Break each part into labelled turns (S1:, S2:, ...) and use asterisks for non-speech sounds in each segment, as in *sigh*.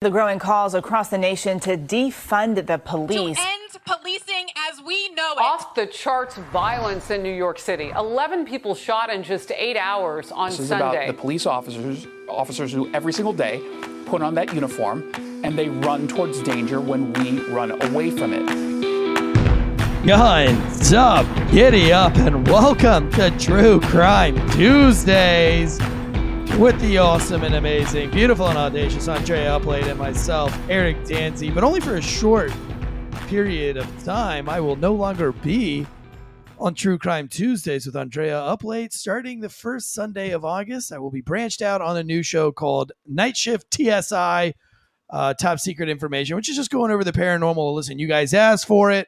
S1: The growing calls across the nation to defund the police.
S2: To end policing as we know it.
S3: Off the charts violence in New York City. 11 people shot in just eight hours on
S4: this is
S3: Sunday.
S4: about the police officers, officers who every single day put on that uniform and they run towards danger when we run away from it.
S5: Guns up, giddy up, and welcome to True Crime Tuesdays with the awesome and amazing, beautiful and audacious Andrea Up Late and myself, Eric Danzy, but only for a short period of time. I will no longer be on True Crime Tuesdays with Andrea Up Late. Starting the first Sunday of August, I will be branched out on a new show called Night Shift TSI, uh, Top Secret Information, which is just going over the paranormal. Listen, you guys asked for it,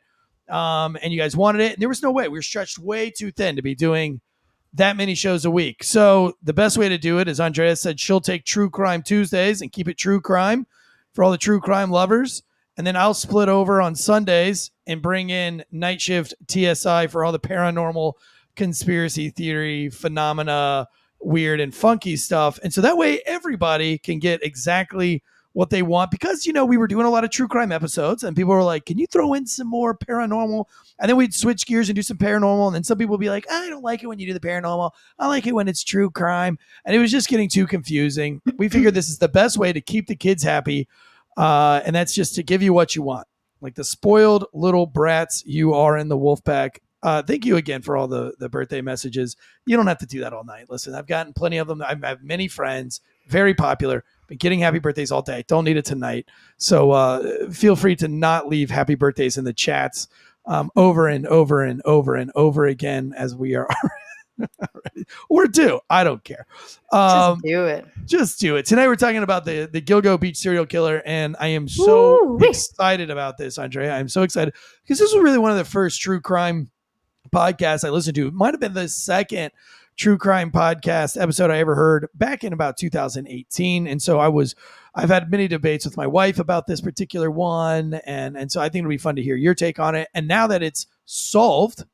S5: um, and you guys wanted it, and there was no way. We were stretched way too thin to be doing that many shows a week. So the best way to do it is Andrea said she'll take True Crime Tuesdays and keep it True Crime for all the true crime lovers. And then I'll split over on Sundays and bring in Night Shift TSI for all the paranormal conspiracy theory phenomena, weird and funky stuff. And so that way everybody can get exactly what they want because you know we were doing a lot of true crime episodes and people were like can you throw in some more paranormal? And then we'd switch gears and do some paranormal and then some people would be like i don't like it when you do the paranormal. I like it when it's true crime. And it was just getting too confusing. We figured this is the best way to keep the kids happy uh, and that's just to give you what you want. Like the spoiled little brats you are in the wolf pack. Uh, thank you again for all the the birthday messages. You don't have to do that all night. Listen i've gotten plenty of them. I have many friends. Very popular been getting happy birthdays all day. Don't need it tonight. So uh, feel free to not leave happy birthdays in the chats um, over and over and over and over again as we are. *laughs* or do I don't care.
S6: Um, just do it.
S5: Just do it. Tonight we're talking about the the Gilgo Beach serial killer, and I am so Ooh, excited about this, Andrea. I'm so excited because this was really one of the first true crime podcasts I listened to. It might have been the second true crime podcast episode I ever heard back in about 2018. And so I was, I've had many debates with my wife about this particular one. And, and so I think it'll be fun to hear your take on it. And now that it's solved,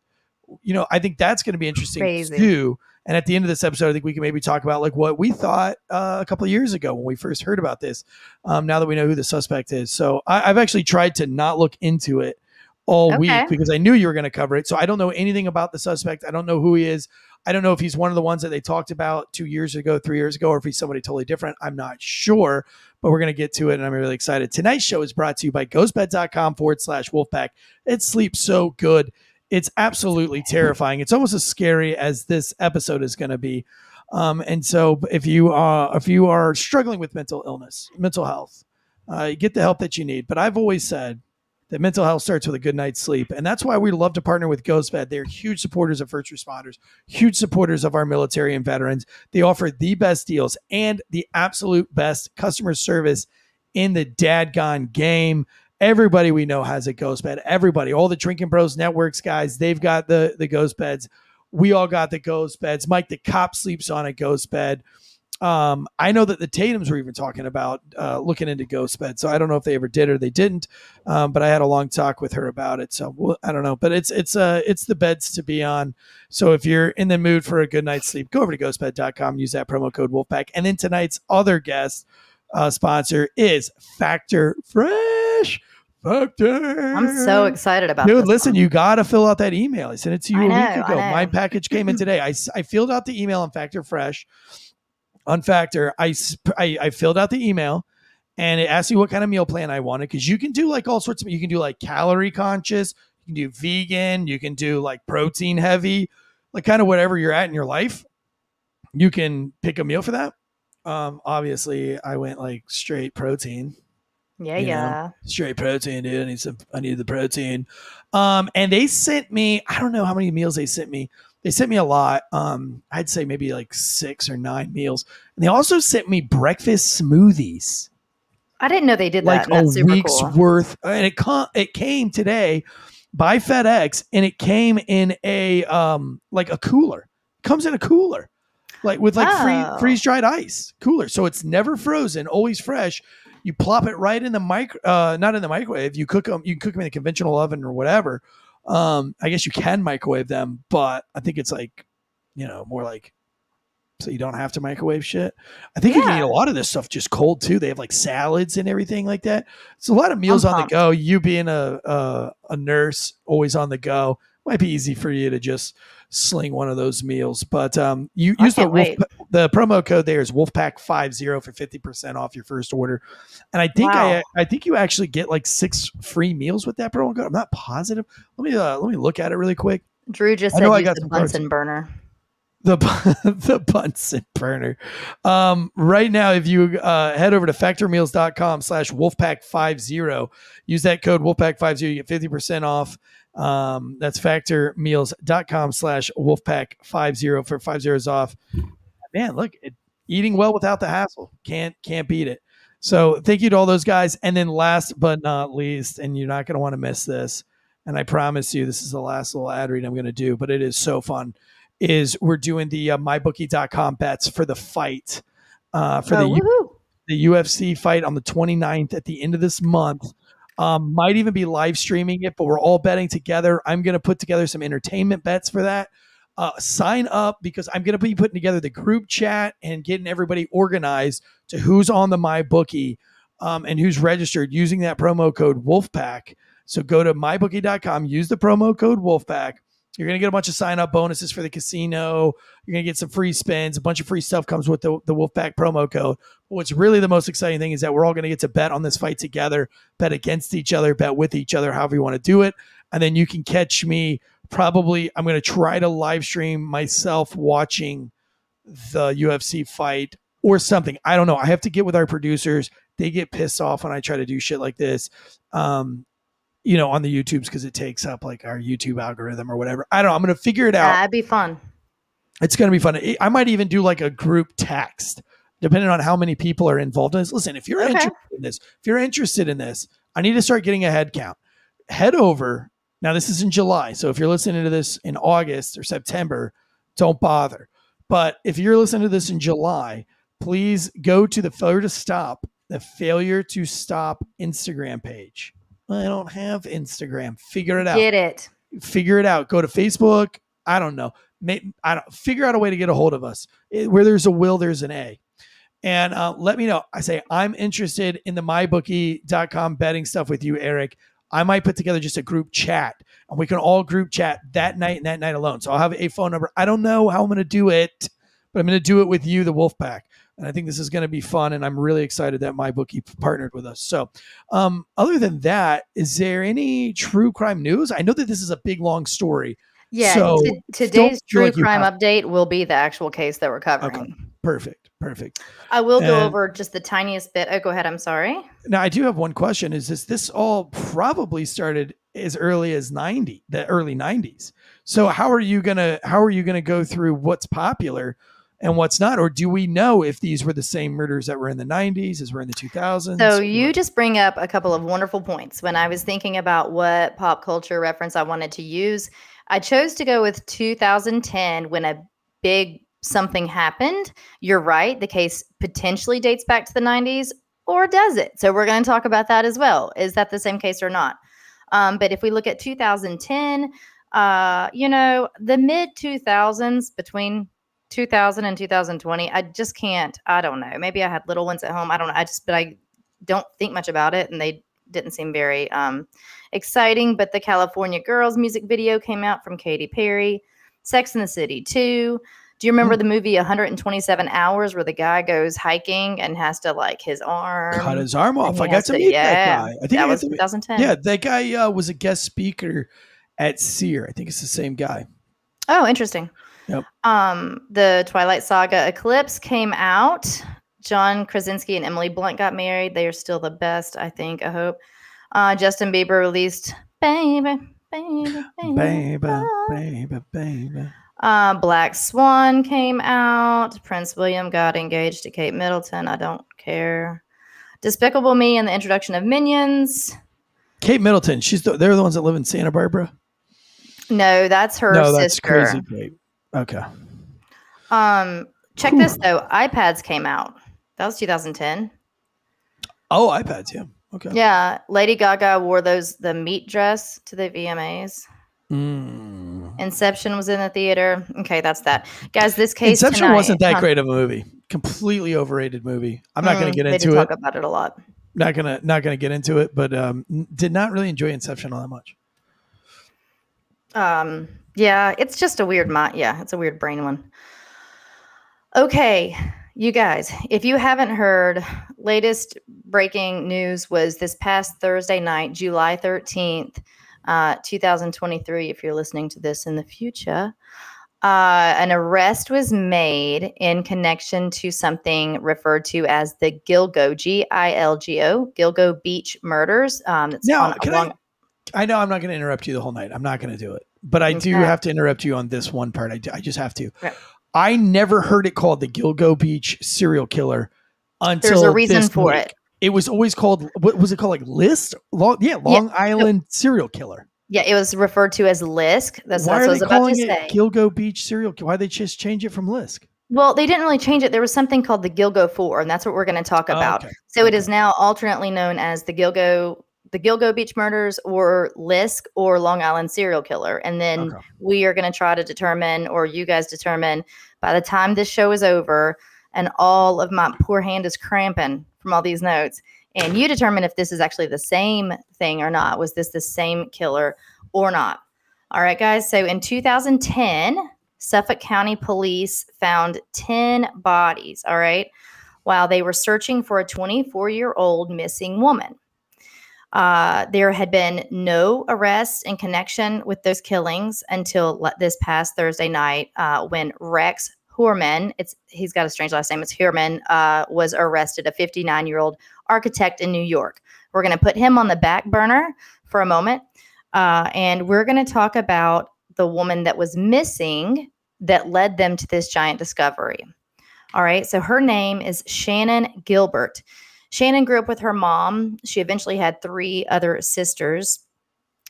S5: you know, I think that's going to be interesting Crazy. too. And at the end of this episode, I think we can maybe talk about like what we thought uh, a couple of years ago when we first heard about this. Um, now that we know who the suspect is, so I, have actually tried to not look into it all okay. week because I knew you were going to cover it. So I don't know anything about the suspect. I don't know who he is. I don't know if he's one of the ones that they talked about two years ago, three years ago, or if he's somebody totally different. I'm not sure, but we're going to get to it and I'm really excited. Tonight's show is brought to you by ghostbed.com forward slash wolfpack. It sleeps so good. It's absolutely terrifying. It's almost as scary as this episode is going to be. Um, and so if you are, if you are struggling with mental illness, mental health, uh, get the help that you need. But I've always said, that mental health starts with a good night's sleep. And that's why we love to partner with GhostBed. They're huge supporters of first responders, huge supporters of our military and veterans. They offer the best deals and the absolute best customer service in the dadgone game. Everybody we know has a ghost bed. Everybody, all the Drinking Bros networks guys, they've got the the ghost beds. We all got the ghost beds. Mike the cop sleeps on a ghost bed. Um, I know that the Tatums were even talking about uh, looking into ghost bed. So I don't know if they ever did or they didn't. Um, but I had a long talk with her about it. So well, I don't know. But it's it's uh it's the beds to be on. So if you're in the mood for a good night's sleep, go over to ghostbed.com, use that promo code Wolfpack. And then tonight's other guest uh, sponsor is Factor Fresh. Factor.
S6: I'm so excited about
S5: Dude, listen, one. you got to fill out that email. I sent it to you I a know, week ago. My package came in *laughs* today. I, I filled out the email on Factor Fresh on Factor, I, I, I filled out the email and it asked me what kind of meal plan I wanted because you can do like all sorts of you can do like calorie conscious, you can do vegan, you can do like protein heavy, like kind of whatever you're at in your life. You can pick a meal for that. Um, obviously, I went like straight protein.
S6: Yeah, yeah.
S5: Know, straight protein, dude. I need some. I need the protein. Um, and they sent me. I don't know how many meals they sent me they sent me a lot. Um, I'd say maybe like six or nine meals. And they also sent me breakfast smoothies.
S6: I didn't know they did
S5: like
S6: that. That's
S5: a week's cool. worth. And it com- it came today by FedEx and it came in a um like a cooler. It comes in a cooler. Like with like oh. free freeze dried ice cooler. So it's never frozen, always fresh. You plop it right in the mic, uh not in the microwave. You cook them, you can cook them in a conventional oven or whatever. Um, I guess you can microwave them, but I think it's like, you know, more like so you don't have to microwave shit. I think you can eat a lot of this stuff just cold too. They have like salads and everything like that. It's a lot of meals on the go. You being a, a a nurse, always on the go, might be easy for you to just sling one of those meals. But um, you
S6: I
S5: use the wolf, the promo code there is Wolfpack50 for fifty percent off your first order. And I think I
S6: Wow.
S5: I think you actually get like six free meals with that promo code. I'm not positive. Let me uh, let me look at it really quick.
S6: Drew just
S5: I
S6: said
S5: I got
S6: the
S5: cards.
S6: Bunsen burner.
S5: the *laughs* the Bunsen burner. Um, right now, if you uh, head over to factormeals.com slash wolfpack50, use that code wolfpack50, you get 50% off. Um, that's factormeals.com slash wolfpack50 for five zeros off. Man, look, it, eating well without the hassle. Can't can't beat it. So thank you to all those guys. And then last but not least, and you're not going to want to miss this, and I promise you this is the last little ad read I'm going to do, but it is so fun, is we're doing the uh, mybookie.com bets for the fight uh, for
S6: oh,
S5: the,
S6: woohoo.
S5: the UFC fight on the 29th at the end of this month. Um, might even be live streaming it, but we're all betting together. I'm going to put together some entertainment bets for that. Uh, sign up because I'm going to be putting together the group chat and getting everybody organized to who's on the my bookie um, and who's registered using that promo code Wolfpack. So go to mybookie.com, use the promo code Wolfpack. You're going to get a bunch of sign up bonuses for the casino. You're going to get some free spins. A bunch of free stuff comes with the, the Wolfpack promo code. What's really the most exciting thing is that we're all going to get to bet on this fight together, bet against each other, bet with each other, however you want to do it. And then you can catch me probably, I'm going to try to live stream myself watching the UFC fight or something. I don't know. I have to get with our producers. They get pissed off when I try to do shit like this. Um, you know, on the YouTubes because it takes up like our YouTube algorithm or whatever. I don't know. I'm going to figure it out.
S6: That'd be fun.
S5: It's going to be fun. I- I might even do like a group text, depending on how many people are involved in this. Listen, if you're
S6: Okay.
S5: interested in this, if you're interested in this, I need to start getting a head count. Head over. Now, this is in July. So if you're listening to this in August or September, don't bother. But if you're listening to this in July, please go to the failure to stop, the failure to stop Instagram page. I don't have Instagram. Figure it out
S6: Get it.
S5: figure it out. Go to Facebook. I don't know. May, I don't figure out a way to get a hold of us. It- where there's a will, there's an A. And uh, let me know. I say I'm interested in the mybookie.com betting stuff with you, Eric. I might put together just a group chat and we can all group chat that night and that night alone. So I'll have a phone number. I don't know how I'm going to do it, but I'm going to do it with you, the Wolfpack. And I think this is going to be fun. And I'm really excited that my bookie partnered with us. So, um, other than that, is there any true crime news? I know that this is a big, long story.
S6: Yeah.
S5: So,
S6: t- today's true
S5: like
S6: crime
S5: have-
S6: update will be the actual case that we're covering.
S5: Okay. Perfect. Perfect.
S6: I will go
S5: And-
S6: over just the tiniest bit. Oh, go ahead. I'm sorry.
S5: Now, I do have one question. Is this this all probably started as early as 90, the early 90s? So how are you gonna how are you gonna go through what's popular and what's not? Or do we know if these were the same murders that were in the 90s as were in the 2000s?
S6: So you just bring up a couple of wonderful points. When I was thinking about what pop culture reference I wanted to use, I chose to go with 2010 when a big something happened. You're right. The case potentially dates back to the 90s, or does it? So we're going to talk about that as well. Is that the same case or not? Um, but if we look at 2010, uh, you know, the mid 2000s between 2000 and 2020, I just can't. I don't know. Maybe I had little ones at home. I don't know. I just, but I don't think much about it, and they didn't seem very um, exciting. But the California Girls music video came out from Katy Perry. Sex in the City 2. Do you remember the movie 127 Hours where the guy goes hiking and has to like his arm?
S5: cut his arm off. I got to
S6: to-
S5: meet
S6: yeah,
S5: that guy. I think
S6: that was
S5: to
S6: 2010.
S5: yeah, that guy uh, was a guest speaker at Sear. I think it's the same guy.
S6: Oh, interesting.
S5: Yep.
S6: Um, the Twilight Saga Eclipse came out. John Krasinski and Emily Blunt got married. They are still the best, I think. I hope. Uh, Justin Bieber released "Baby, Baby, Baby."
S5: Baby, baby, baby.
S6: Uh, Black Swan came out. Prince William got engaged to Kate Middleton. I don't care. Despicable Me and the introduction of Minions.
S5: Kate Middleton. She's the, they're the ones that live in Santa Barbara.
S6: No, that's her
S5: no, that's
S6: sister.
S5: crazy. Kate. Okay.
S6: Um, check this though. iPads came out. That was 2010.
S5: Oh, iPads. Yeah. Okay.
S6: Yeah, Lady Gaga wore those the meat dress to the VMAs.
S5: Mm.
S6: Inception was in the theater. Okay, that's that. Guys, this case
S5: Inception
S6: tonight-
S5: wasn't that
S6: huh?
S5: great of a movie. Completely overrated movie. I'm not going
S6: Mm,
S5: to get
S6: they
S5: into
S6: did
S5: it.
S6: talk about it a lot.
S5: Not gonna not gonna get into it. But um, did not really enjoy Inception all that much.
S6: Um, yeah, it's just a weird mind. Yeah, it's a weird brain one. Okay, you guys, if you haven't heard, latest breaking news was this past Thursday night, July 13th, uh, 2023. If you're listening to this in the future, uh, an arrest was made in connection to something referred to as the Gilgo, G I L G O, Gilgo Beach murders. Um,
S5: Now,
S6: on
S5: can
S6: along-
S5: I? I know I'm not going to interrupt you the whole night. I'm not going to do it. But I do
S6: Okay.
S5: have to interrupt you on this one part. I, do- I just have to.
S6: Okay.
S5: I never heard it called the Gilgo Beach serial killer until
S6: There's a reason
S5: this
S6: for
S5: week.
S6: it.
S5: It was always called what was it called? Like List? Long, yeah, Long Island serial killer.
S6: Yeah, it was referred to as Lisk. That's,
S5: Why
S6: what I was about to
S5: calling
S6: say.
S5: Gilgo Beach serial killer? Why they just change it from Lisk?
S6: well, they didn't really change it. There was something called the Gilgo Four, and that's what we're going to talk
S5: Oh,
S6: about.
S5: okay.
S6: So it is now alternately known as the Gilgo, the Gilgo Beach murders, or Lisk, or Long Island serial killer. And then
S5: Okay.
S6: we are going to try to determine, or you guys determine, by the time this show is over, and all of my poor hand is cramping from all these notes, and you determine if this is actually the same thing or not. Was this the same killer or not? All right, guys. So in 2010, Suffolk County Police found 10 bodies, all right, while they were searching for a 24 year old missing woman. Uh, there had been no arrests in connection with those killings until le- this past Thursday night uh, when Rex Heuermann, it's he's got a strange last name, it's Heuermann, uh, was arrested, a 59 year old architect in New York. We're going to put him on the back burner for a moment, uh, and we're going to talk about the woman that was missing that led them to this giant discovery. All right, so her name is Shannan Gilbert. Shannan grew up with her mom. She eventually had three other sisters.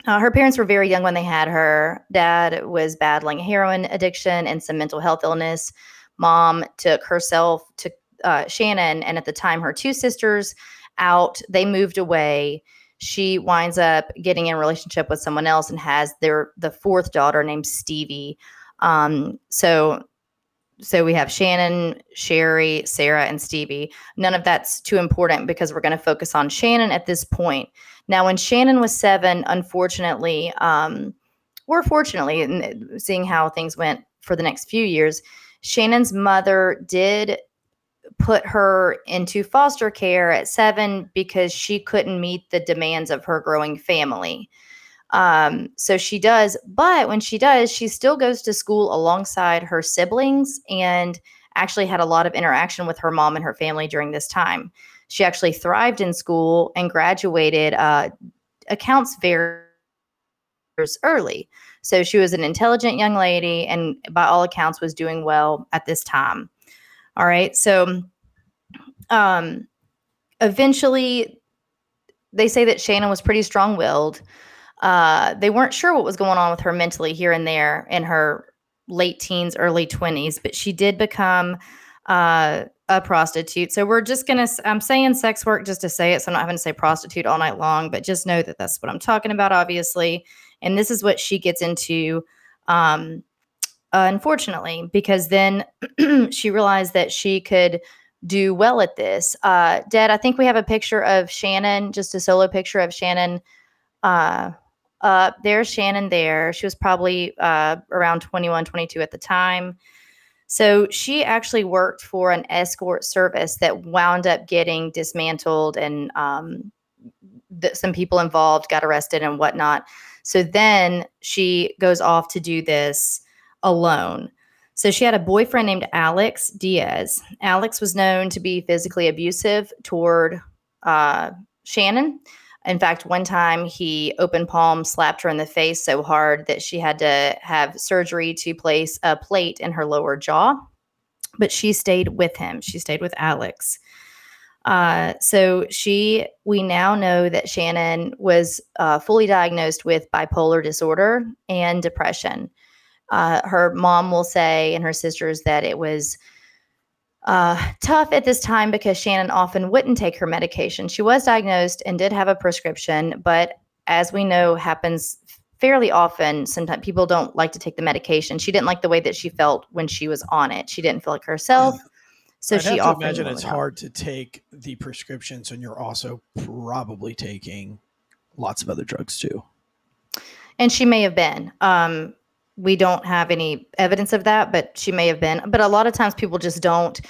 S6: Uh, her parents were very young when they had her. Dad was battling heroin addiction and some mental health illness. Mom took herself to uh, Shannan, and at the time, her two sisters out. They moved away. She winds up getting in a relationship with someone else and has their the fourth daughter named Stevie. Um, so so we have Shannan, Sherre, Sarra, and Stevie. None of that's too important because we're going to focus on Shannan at this point. Now, when Shannan was seven, unfortunately, um, or fortunately, seeing how things went for the next few years, Shannan's mother did put her into foster care at seven because she couldn't meet the demands of her growing family. Um, so she does, but when she does, she still goes to school alongside her siblings and actually had a lot of interaction with her mom and her family during this time. She actually thrived in school and graduated uh, accounts very early. So she was an intelligent young lady and by all accounts was doing well at this time. All right. So um eventually they say that Shannan was pretty strong-willed. Uh they weren't sure what was going on with her mentally here and there in her late teens, early 20s, but she did become uh a prostitute. So we're just going to I'm saying sex work just to say it so I'm not having to say prostitute all night long, but just know that that's what I'm talking about obviously. And this is what she gets into um unfortunately because then *clears throat* she realized that she could do well at this. Uh Dad, I think we have a picture of Shannan, just a solo picture of Shannan uh uh there's Shannan there. She was probably uh around 21, 22 at the time. So she actually worked for an escort service that wound up getting dismantled and um, th- some people involved got arrested and whatnot. So then she goes off to do this alone. So she had a boyfriend named Alex Diaz. Alex was known to be physically abusive toward uh, Shannan. In fact, one time he open palm slapped her in the face so hard that she had to have surgery to place a plate in her lower jaw. But she stayed with him. She stayed with Alex. Uh, so she, we now know that Shannan was uh, fully diagnosed with bipolar disorder and depression. Uh, her mom will say, and her sisters, that it was uh, tough at this time because Shannan often wouldn't take her medication. She was diagnosed and did have a prescription, but as we know, happens fairly often. Sometimes people don't like to take the medication. She didn't like the way that she felt when she was on it. She didn't feel like herself. *sighs* So
S5: I'd
S6: she
S5: have to
S6: often
S5: imagine it's hard to take the prescriptions and you're also probably taking lots of other drugs too.
S6: and she may have been. Um we don't have any evidence of that but she may have been. But a lot of times people just don't.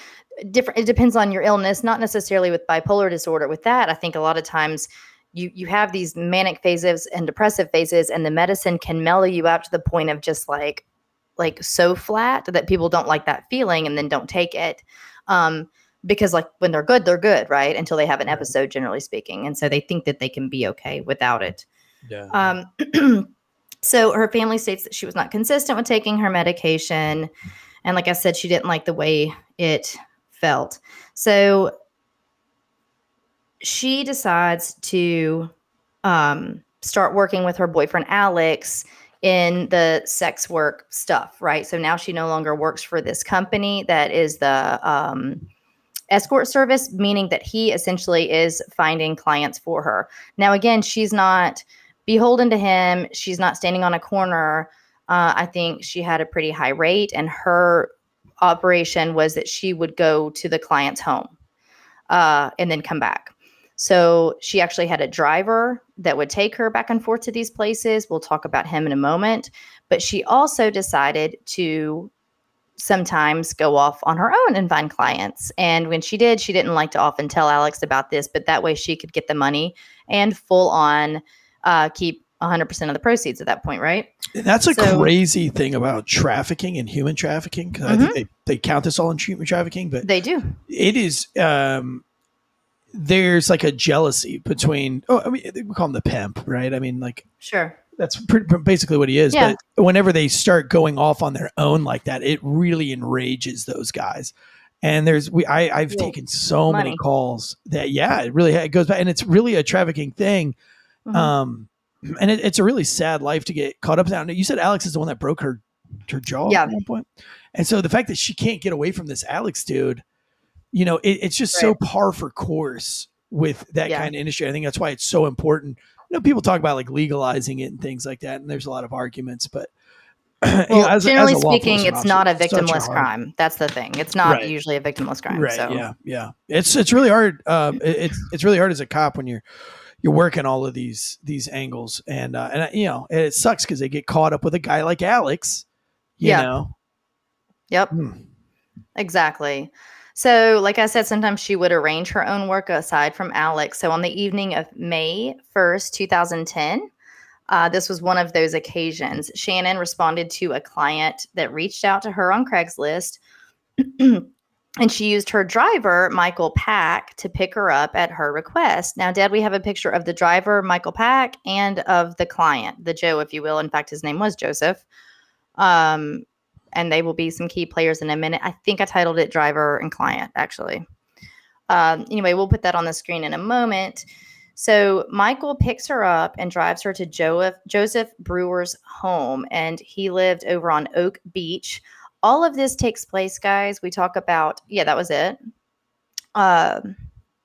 S6: Different it depends on your illness not necessarily with bipolar disorder. With that i think a lot of times you you have these manic phases and depressive phases and the medicine can mellow you out to the point of just like like so flat that people don't like that feeling and then don't take it. Um because like when they're good they're good right? Until they have an episode generally speaking. And so they think that they can be okay without it.
S5: Yeah.
S6: um, *clears throat* so her family states that she was not consistent with taking her medication. And like I said, she didn't like the way it felt. So she decides to um, start working with her boyfriend, Alex, in the sex work stuff, right? So now she no longer works for this company that is the um, escort service, meaning that he essentially is finding clients for her. Now, again, she's not beholden to him. She's not standing on a corner. Uh, I think she had a pretty high rate, and her operation was that she would go to the client's home uh, and then come back. So she actually had a driver that would take her back and forth to these places. We'll talk about him in a moment. But she also decided to sometimes go off on her own and find clients. And when she did, she didn't like to often tell Alex about this, but that way she could get the money and full on uh, keep 100% of the proceeds at that point, right?
S5: And that's a
S6: So-
S5: crazy thing about trafficking and human trafficking. 'cause I think they, they count this all in human trafficking, but
S6: They do.
S5: it is um there's like a jealousy between oh i mean we call him the pimp right i mean like
S6: Sure.
S5: that's pretty, basically what he is
S6: Yeah.
S5: but whenever they start going off on their own like that it really enrages those guys and there's we i i've
S6: Well,
S5: taken so many calls that yeah it really it goes back and it's really a trafficking thing
S6: Mhm.
S5: um and it, it's a really sad life to get caught up in. You said Alex is the one that broke her her jaw
S6: Yeah.
S5: at one point, and so the fact that she can't get away from this Alex dude, you know, it, it's just so par for course with that
S6: Yeah.
S5: kind of industry. I think that's why it's so important. You know, people talk about like legalizing it and things like that, and there's a lot of arguments, but *clears throat* you know, as
S6: generally
S5: as
S6: speaking, it's not a
S5: officer, it's such
S6: victimless
S5: hard-
S6: crime. That's the thing. It's not
S5: Right.
S6: usually a victimless crime.
S5: Right.
S6: so.
S5: Yeah. Yeah. It's it's really hard. Um, it- it's it's really hard as a cop when you're you're working all of these these angles, and uh, and you know and it sucks because they get caught up with a guy like Alex. You
S6: Yeah.
S5: know.
S6: Yep.
S5: Hmm.
S6: Exactly. So, like I said, sometimes she would arrange her own work aside from Alex. So, on the evening of May 1st, 2010, uh, this was one of those occasions. Shannan responded to a client that reached out to her on Craigslist. *clears throat* and she used her driver, Michael Pak, to pick her up at her request. Now, Dad, we have a picture of the driver, Michael Pak, and of the client, the Joe, if you will. In fact, his name was Joseph. Um, and they will be some key players in a minute. I think I titled it driver and client, actually. Um, anyway, we'll put that on the screen in a moment. So Michael picks her up and drives her to Joseph, Joseph Brewer's home, and he lived over on Oak Beach. All of this takes place, guys. We talk about, yeah, that was it. Um,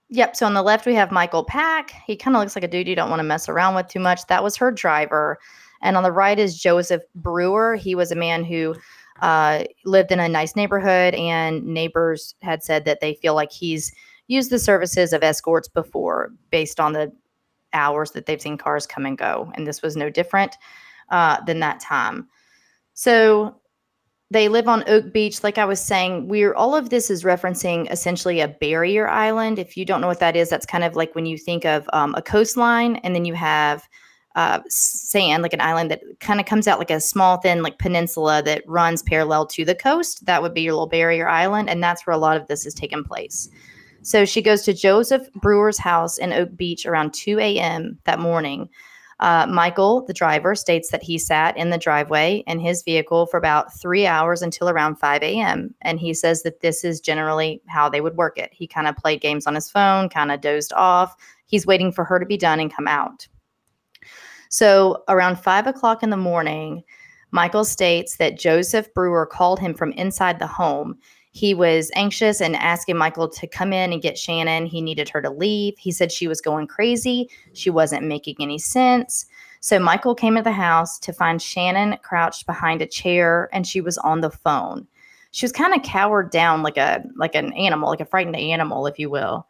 S6: yep. So on the left, we have Michael Pak. He kind of looks like a dude you don't want to mess around with too much. That was her driver. And on the right is Joseph Brewer. He was a man who uh, lived in a nice neighborhood, and neighbors had said that they feel like he's used the services of escorts before based on the hours that they've seen cars come and go. And this was no different uh, than that time. So they live on Oak Beach. Like I was saying, we're all of this is referencing essentially a barrier island. If you don't know what that is, that's kind of like when you think of um, a coastline and then you have uh, sand, like an island that kind of comes out like a small, thin, like peninsula that runs parallel to the coast. That would be your little barrier island. And that's where a lot of this has taken place. So she goes to Joseph Brewer's house in Oak Beach around 2 a.m. that morning. Uh, Michael, the driver, states that he sat in the driveway in his vehicle for about three hours until around 5 a.m. And he says that this is generally how they would work it. He kind of played games on his phone, kind of dozed off. He's waiting for her to be done and come out. So around five o'clock in the morning, Michael states that Joseph Brewer called him from inside the home. He was anxious and asking Michael to come in and get Shannan. He needed her to leave. He said she was going crazy. She wasn't making any sense. So Michael came to the house to find Shannan crouched behind a chair and she was on the phone. She was kind of cowered down like a like an animal, like a frightened animal, if you will.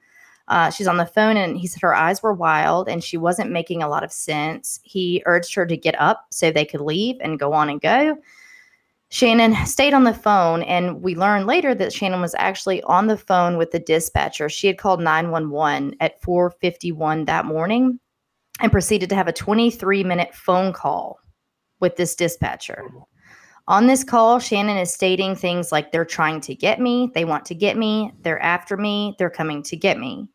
S6: Uh, she's on the phone and he said her eyes were wild and she wasn't making a lot of sense. He urged her to get up so they could leave and go on and go. Shannan stayed on the phone, and we learned later that Shannan was actually on the phone with the dispatcher. She had called 911 at 4:51 that morning and proceeded to have a 23-minute phone call with this dispatcher. On this call, Shannan is stating things like they're trying to get me, they want to get me, they're after me, they're coming to get me.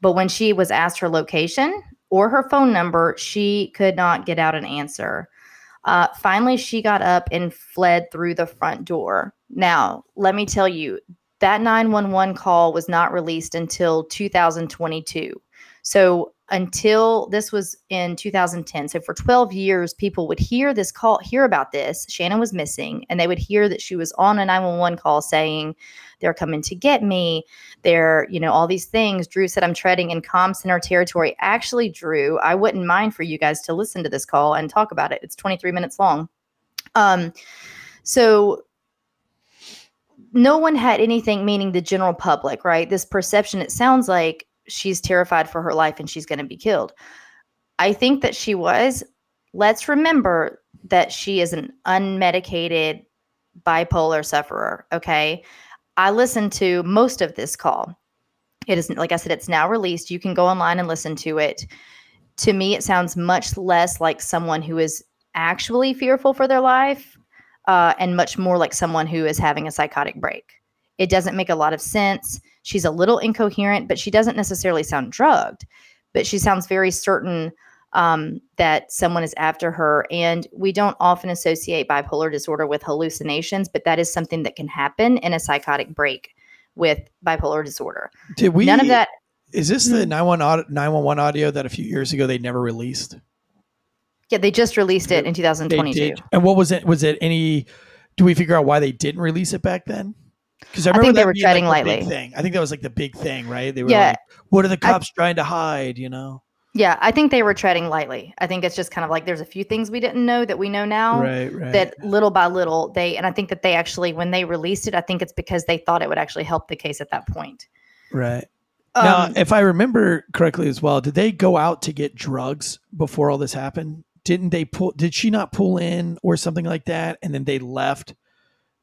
S6: But when she was asked her location or her phone number, she could not get out an answer. Uh, finally, she got up and fled through the front door. Now, let me tell you, that 911 call was not released until 2022. So, until this was in 2010. So, for 12 years, people would hear this call, hear about this. Shannan was missing, and they would hear that she was on a 911 call saying, They're coming to get me. They're, you know, all these things. Drew said, I'm treading in comm center territory. Actually, Drew, I wouldn't mind for you guys to listen to this call and talk about it. It's 23 minutes long. Um, so no one had anything, meaning the general public, right? This perception, it sounds like she's terrified for her life and she's going to be killed. I think that she was. Let's remember that she is an unmedicated bipolar sufferer. Okay. I listened to most of this call. It isn't, like I said, it's now released. You can go online and listen to it. To me, it sounds much less like someone who is actually fearful for their life uh, and much more like someone who is having a psychotic break. It doesn't make a lot of sense. She's a little incoherent, but she doesn't necessarily sound drugged, but she sounds very certain um, that someone is after her. And we don't often associate bipolar disorder with hallucinations, but that is something that can happen in a psychotic break with bipolar disorder.
S5: Did we?
S6: None of that.
S5: Is this the 911 audio that a few years ago they never released?
S6: Yeah, they just released it in 2022.
S5: And what was it? Was it any? Do we figure out why they didn't release it back then? Because I
S6: I
S5: remember
S6: think they were treading
S5: like,
S6: lightly.
S5: Thing. I think that was like the big thing, right? They were
S6: Yeah.
S5: like, "What are the
S6: I-
S5: cops trying to hide?" You know?
S6: Yeah, I think they were treading lightly. I think it's just kind of like there's a few things we didn't know that we know now.
S5: right, right.
S6: That little by little they, and I think that they actually, when they released it, I think it's because they thought it would actually help the case at that point.
S5: right. now,
S6: Um,
S5: if I remember correctly as well, did they go out to get drugs before all this happened? Didn't they pull? Did she not pull in or something like that? And then they left,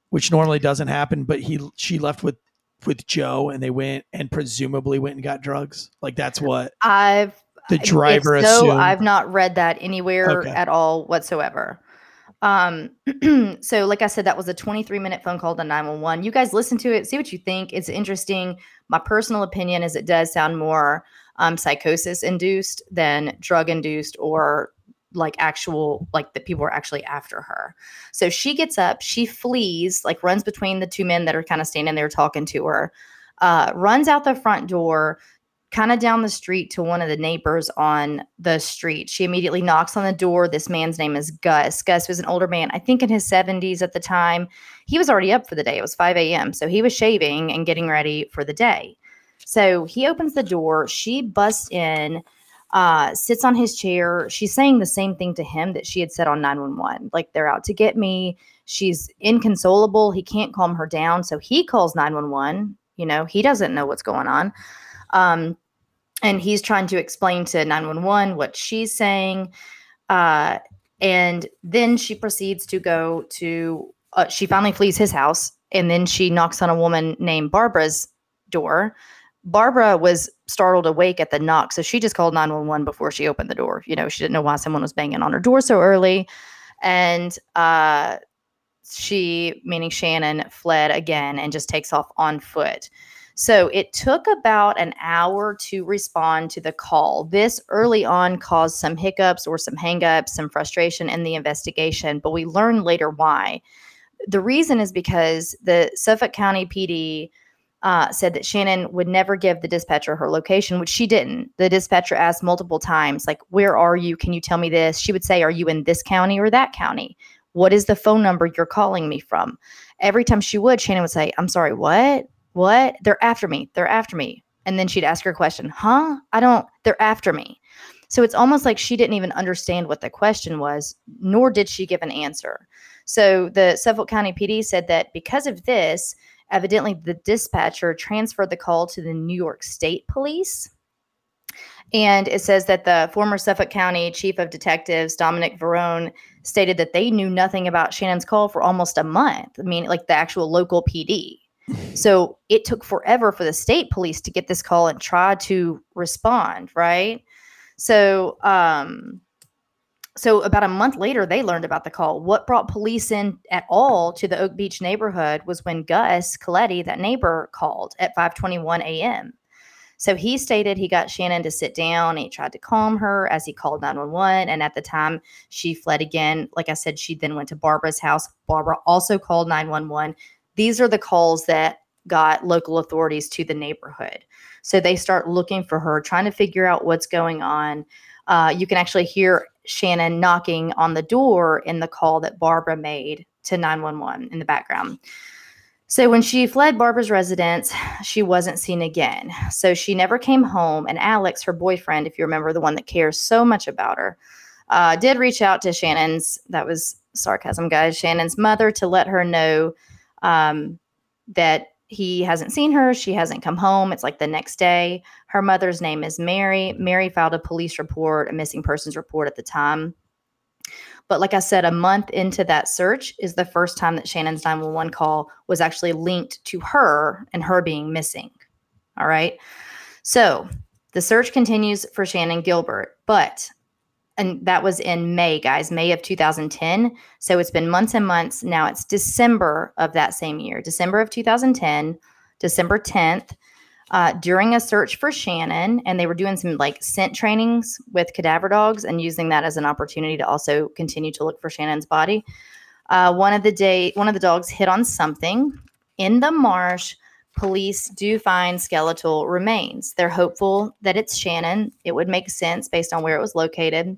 S5: which normally doesn't happen. But he, she left with with Joe, and they went and presumably went and got drugs. Like that's what
S6: I've
S5: the driver
S6: so,
S5: assumed.
S6: I've not read that anywhere
S5: Okay.
S6: at all whatsoever. Um, *clears throat* so like I said, that was a 23 minute phone call to 911. You guys listen to it, see what you think. It's interesting. My personal opinion is it does sound more um, psychosis induced than drug induced or like actual like that people are actually after her. So she gets up, she flees, like runs between the two men that are kind of standing there talking to her, uh, runs out the front door, kind of down the street to one of the neighbors on the street. She immediately knocks on the door. This man's name is Gus. Gus was an older man, I think in his 70s at the time. He was already up for the day. It was 5 a.m. So he was shaving and getting ready for the day. So he opens the door. She busts in, uh, sits on his chair. She's saying the same thing to him that she had said on 911. Like, they're out to get me. She's inconsolable. He can't calm her down. So he calls 911. You know, he doesn't know what's going on. Um, and he's trying to explain to 911 what she's saying. Uh, and then she proceeds to go to, uh, she finally flees his house. And then she knocks on a woman named Barbara's door. Barbara was startled awake at the knock. So she just called 911 before she opened the door. You know, she didn't know why someone was banging on her door so early. And uh, she, meaning Shannan, fled again and just takes off on foot. So it took about an hour to respond to the call. This early on caused some hiccups or some hangups, some frustration in the investigation, but we learned later why. The reason is because the Suffolk County PD uh, said that Shannan would never give the dispatcher her location, which she didn't. The dispatcher asked multiple times, like, Where are you? Can you tell me this? She would say, Are you in this county or that county? What is the phone number you're calling me from? Every time she would, Shannan would say, I'm sorry, what? What? They're after me. They're after me. And then she'd ask her a question, Huh? I don't, they're after me. So it's almost like she didn't even understand what the question was, nor did she give an answer. So the Suffolk County PD said that because of this, evidently the dispatcher transferred the call to the New York State Police. And it says that the former Suffolk County Chief of Detectives, Dominic Varrone, stated that they knew nothing about Shannan's call for almost a month. I mean, like the actual local PD. *laughs* So it took forever for the state police to get this call and try to respond, right? So, um, so about a month later, they learned about the call. What brought police in at all to the Oak Beach neighborhood was when Gus Coletti, that neighbor, called at 5:21 a.m. So he stated he got Shannan to sit down. He tried to calm her as he called 911. And at the time, she fled again. Like I said, she then went to Barbara's house. Barbara also called 911. These are the calls that got local authorities to the neighborhood. So they start looking for her, trying to figure out what's going on. Uh, you can actually hear Shannan knocking on the door in the call that Barbara made to 911 in the background. So when she fled Barbara's residence, she wasn't seen again. So she never came home. And Alex, her boyfriend, if you remember, the one that cares so much about her, uh, did reach out to Shannan's, that was sarcasm, guys, Shannan's mother to let her know um, that he hasn't seen her. She hasn't come home. It's like the next day. Her mother's name is Mary. Mary filed a police report, a missing persons report at the time. But like I said, a month into that search is the first time that Shannan's 911 call was actually linked to her and her being missing. All right. So the search continues for Shannan Gilbert, but and that was in May, guys, May of 2010. So it's been months and months. Now it's December of that same year, December of 2010, December 10th. Uh, during a search for Shannan, and they were doing some like scent trainings with cadaver dogs and using that as an opportunity to also continue to look for Shannan's body. Uh, one of the day, one of the dogs hit on something in the marsh. Police do find skeletal remains. They're hopeful that it's Shannan. It would make sense based on where it was located.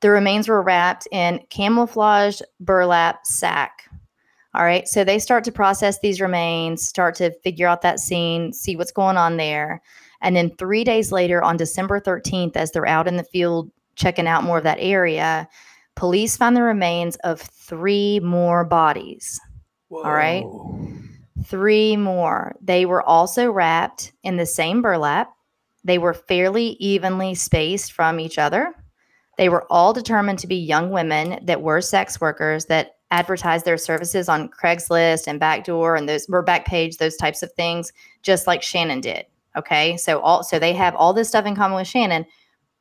S6: The remains were wrapped in camouflage burlap sack. All right. So they start to process these remains, start to figure out that scene, see what's going on there. And then three days later, on December 13th, as they're out in the field checking out more of that area, police find the remains of three more bodies. Whoa. All right. Three more. They were also wrapped in the same burlap. They were fairly evenly spaced from each other. They were all determined to be young women that were sex workers that advertised their services on Craigslist and Backdoor and those were Backpage, those types of things, just like Shannan did. Okay. So all so they have all this stuff in common with Shannan,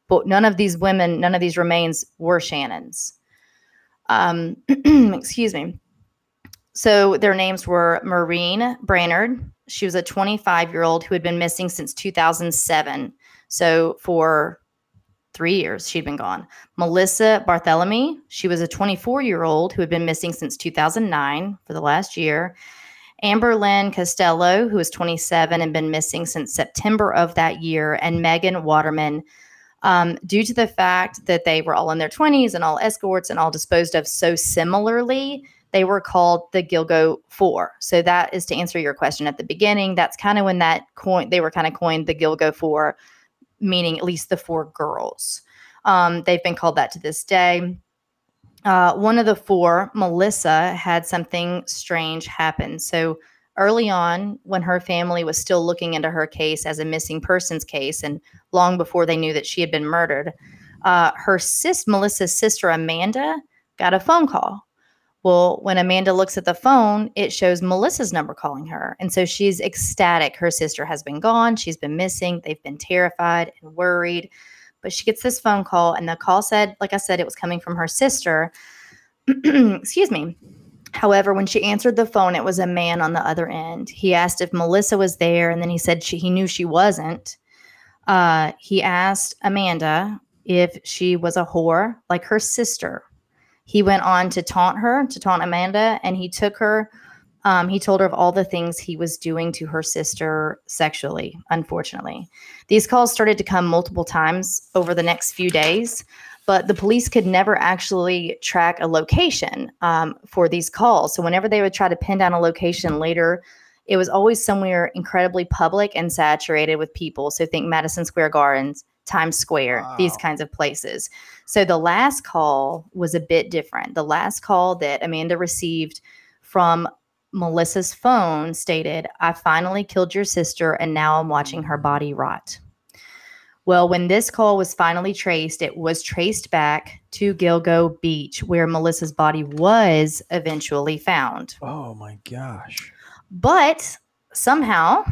S6: but none of these women, none of these remains were Shannan's. Um, *clears throat* excuse me. So their names were Maureen Brainard. She was a 25 year old who had been missing since 2007. So for three years she'd been gone. Melissa Barthélemy, she was a 24 year old who had been missing since 2009 for the last year. Amber Lynn Costello, who was 27 and been missing since September of that year, and Megan Waterman. Um, due to the fact that they were all in their 20s and all escorts and all disposed of so similarly, they were called the Gilgo Four. So that is to answer your question at the beginning. That's kind of when that coin they were kind of coined the Gilgo Four meaning at least the four girls. Um, they've been called that to this day. Uh, one of the four, Melissa, had something strange happen. So early on, when her family was still looking into her case as a missing persons case, and long before they knew that she had been murdered, uh, her sis, Melissa's sister Amanda, got a phone call well, when Amanda looks at the phone, it shows Melissa's number calling her. And so she's ecstatic. Her sister has been gone. She's been missing. They've been terrified and worried. But she gets this phone call, and the call said, like I said, it was coming from her sister. *clears throat* Excuse me. However, when she answered the phone, it was a man on the other end. He asked if Melissa was there, and then he said she, he knew she wasn't. Uh, he asked Amanda if she was a whore like her sister he went on to taunt her, to taunt Amanda, and he took her. Um, he told her of all the things he was doing to her sister sexually, unfortunately. These calls started to come multiple times over the next few days, but the police could never actually track a location um, for these calls. So, whenever they would try to pin down a location later, it was always somewhere incredibly public and saturated with people. So, think Madison Square Gardens, Times Square, these kinds of places. So the last call was a bit different. The last call that Amanda received from Melissa's phone stated, I finally killed your sister and now I'm watching her mm. body rot. Well, when this call was finally traced, it was traced back to Gilgo Beach, where Melissa's body was eventually found.
S5: Oh my gosh.
S6: But somehow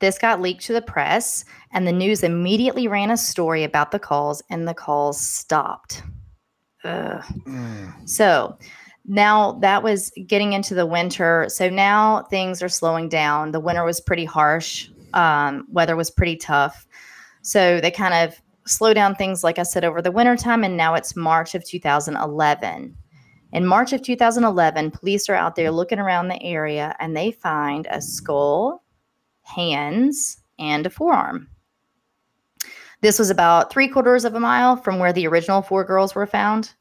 S6: this got leaked to the press, and the news immediately ran a story about the calls, and the calls stopped. Ugh. So now that was getting into the winter. So now things are slowing down. The winter was pretty harsh, um, weather was pretty tough. So they kind of slow down things, like I said, over the wintertime, and now it's March of 2011. In March of 2011, police are out there looking around the area and they find a skull, hands, and a forearm. This was about three quarters of a mile from where the original four girls were found.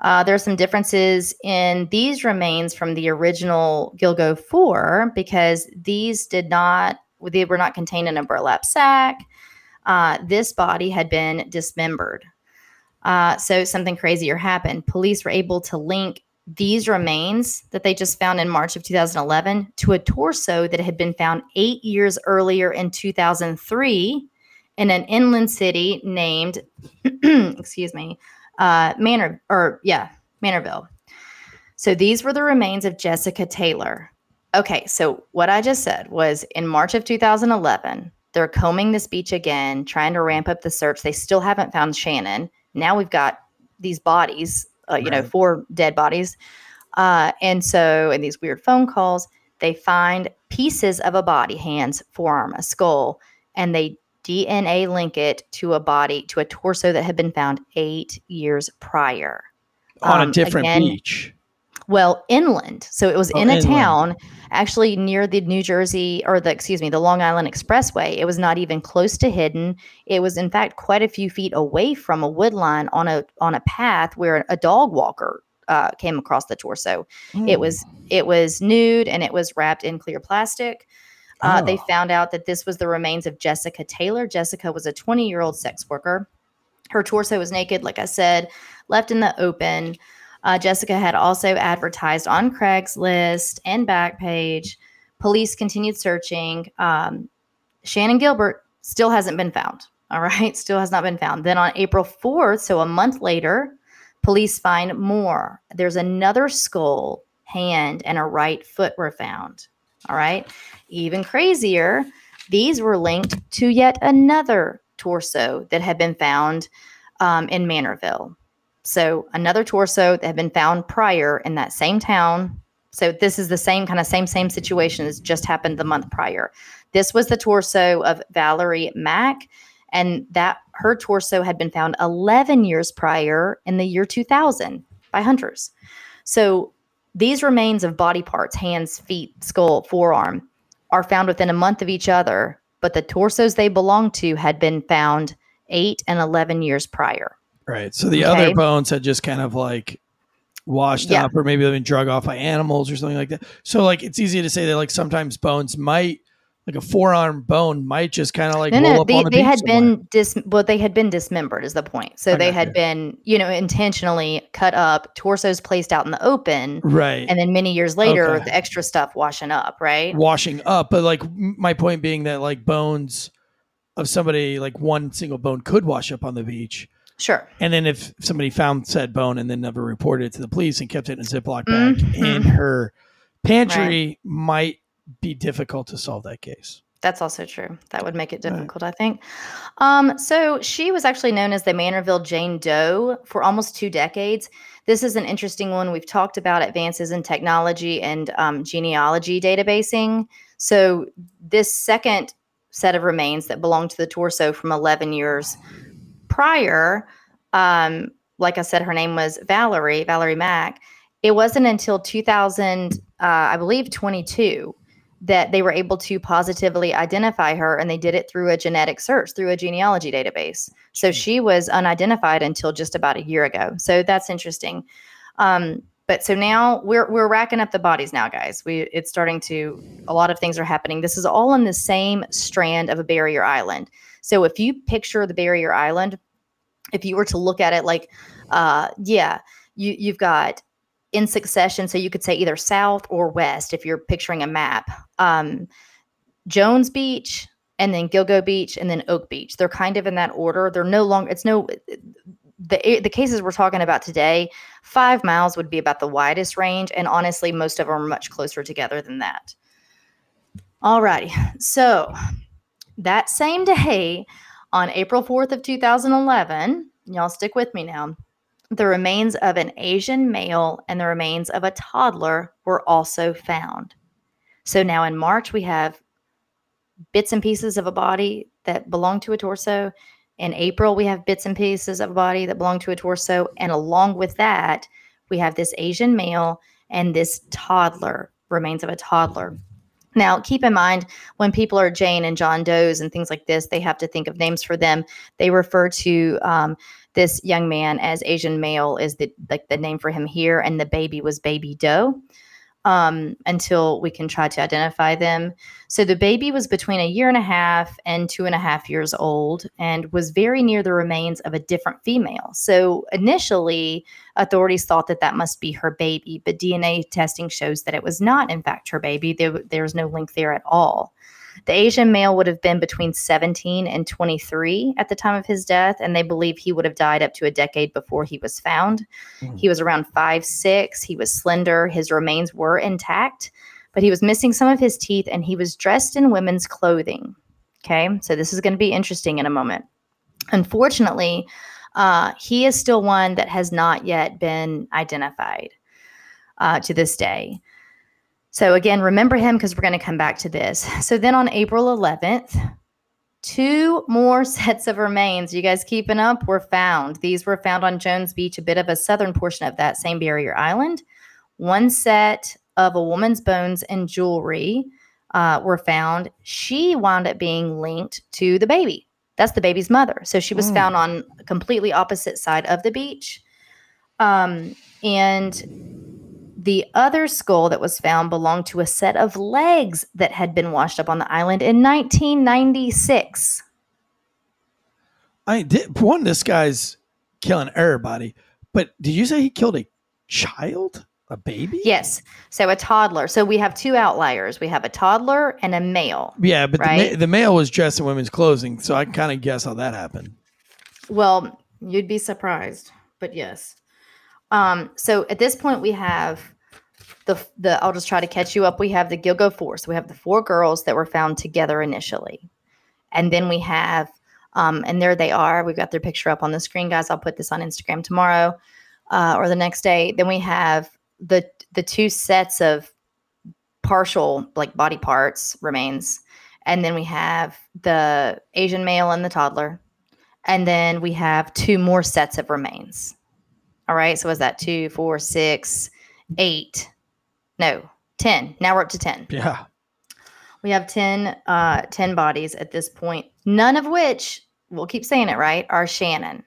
S6: Uh, there are some differences in these remains from the original Gilgo 4 because these did not, they were not contained in a burlap sack. Uh, this body had been dismembered. Uh, so something crazier happened. Police were able to link these remains that they just found in March of 2011 to a torso that had been found eight years earlier in 2003 in an inland city named, *clears throat* excuse me, uh, Manor, or yeah, Manorville. So these were the remains of Jessica Taylor. Okay, so what I just said was in March of 2011, they're combing this beach again, trying to ramp up the search. They still haven't found Shannan. Now we've got these bodies, uh, you know, four dead bodies. Uh, and so, in these weird phone calls, they find pieces of a body, hands, forearm, a skull, and they DNA link it to a body, to a torso that had been found eight years prior.
S5: On
S6: Um,
S5: a different
S6: again,
S5: beach.
S6: Well, inland. So it was
S5: Oh,
S6: in a
S5: inland.
S6: town actually near the New Jersey or the excuse me, the Long Island Expressway. It was not even close to hidden. It was in fact quite a few feet away from a wood line on a on a path where a dog walker uh, came across the torso. It was it was nude and it was wrapped in clear plastic. Uh, They
S5: Oh.
S6: found out that this was the remains of Jessica Taylor. Jessica was a 20 year old sex worker. Her torso was naked, like I said, left in the open. Uh, Jessica had also advertised on Craigslist and Backpage. Police continued searching. Um, Shannan Gilbert still hasn't been found. All right, *laughs* still has not been found. Then on April 4th, so a month later, police find more. There's another skull, hand, and a right foot were found. All right, even crazier, these were linked to yet another torso that had been found um, in Manorville. So another torso that had been found prior in that same town. So this is the same kind of same same situation as just happened the month prior. This was the torso of Valerie Mack, and that her torso had been found 11 years prior in the year 2000 by hunters. So these remains of body parts, hands, feet, skull, forearm, are found within a month of each other, but the torsos they belong to had been found eight and 11 years prior.
S5: Right. So the
S6: Okay.
S5: other bones had just kind of like washed
S6: Yeah.
S5: up or maybe they've been drug off by animals or something like that. So like it's easy to say that like sometimes bones might like a forearm bone might just kind of like
S6: no,
S5: roll
S6: no,
S5: up
S6: they,
S5: on the
S6: they
S5: beach
S6: had
S5: somewhere.
S6: been dis well, they had been dismembered is the point. So
S5: I
S6: they had
S5: you.
S6: been, you know, intentionally cut up, torsos placed out in the open,
S5: right
S6: and then many years later,
S5: Okay.
S6: the extra stuff washing up, right?
S5: washing up. But like my point being that like bones of somebody like one single bone could wash up on the beach.
S6: Sure.
S5: And then if somebody found said bone and then never reported it to the police and kept it in a Ziploc bag in
S6: Mhm.
S5: her pantry, might be difficult to solve that case.
S6: That's also true. That would make it
S5: Right.
S6: difficult, I think. Um, so she was actually known as the Manorville Jane Doe for almost two decades. This is an interesting one. We've talked about advances in technology and um, genealogy databasing. So this second set of remains that belong to the torso from 11 years prior, um, like I said, her name was Valerie, Valerie Mack. It wasn't until 2000, uh, I believe 22, that they were able to positively identify her and they did it through a genetic search through a genealogy database. So she was unidentified until just about a year ago. So that's interesting. Um, but so now we're we're racking up the bodies now guys. We it's starting to a lot of things are happening. This is all in the same strand of a barrier island So if you picture the barrier island, if you were to look at it like, uh, yeah, you you've got in succession. So you could say either south or west if you're picturing a map. Um, Jones Beach, and then Gilgo Beach, and then Oak Beach. They're kind of in that order. They're no longer. It's no. The, the cases we're talking about today, five miles would be about the widest range, and honestly, most of them are much closer together than that. All righty. so that same day, on April 4th of 2011, y'all stick with me now, the remains of an Asian male and the remains of a toddler were also found. So now in March, we have bits and pieces of a body that belong to a torso. In April, we have bits and pieces of a body that belong to a torso. And along with that, we have this Asian male and this toddler, remains of a toddler. Now, keep in mind when people are Jane and John Does and things like this, they have to think of names for them. They refer to um, this young man as Asian male is the like the name for him here, and the baby was Baby Doe um, until we can try to identify them. So the baby was between a year and a half and two and a half years old and was very near the remains of a different female. So initially, authorities thought that that must be her baby, but DNA testing shows that it was not, in fact, her baby. There, there was no link there at all. The Asian male would have been between 17 and 23 at the time of his death, and they believe he would have died up to a decade before he was found. Mm. He was around five six. He was slender. His remains were intact, but he was missing some of his teeth, and he was dressed in women's clothing. Okay, so this is going to be interesting in a moment. Unfortunately, uh, he is still one that has not yet been identified uh, to this day. So, again, remember him because we're going to come back to this. So, then on April 11th, two more *laughs* sets of remains, you guys keeping up, were found. These were found on Jones Beach, a bit of a southern portion of that same barrier island. One set of a woman's bones and jewelry uh, were found. She wound up being linked to the baby. That's the baby's mother. So she was mm. found on a completely opposite side of the beach. Um, and the other skull that was found belonged to a set of legs that had been washed up on the island in 1996.
S5: I did one. This guy's killing everybody, but did you say he killed a child, a baby?
S6: Yes. So a toddler. So we have two outliers. We have a toddler and a male.
S5: Yeah, but right? the, ma- the male was dressed in women's clothing, so I kind of guess how that happened.
S6: Well, you'd be surprised, but yes. Um, so at this point, we have the the. I'll just try to catch you up. We have the Gilgo Four. So we have the four girls that were found together initially, and then we have, um, and there they are. We've got their picture up on the screen, guys. I'll put this on Instagram tomorrow uh, or the next day. Then we have the the two sets of partial like body parts remains, and then we have the Asian male and the toddler, and then we have two more sets of remains. All right. So was that two, four, six, eight? No, 10. Now we're up to 10.
S5: Yeah.
S6: We have 10, uh, 10 bodies at this point, none of which, we'll keep saying it right, are Shannan.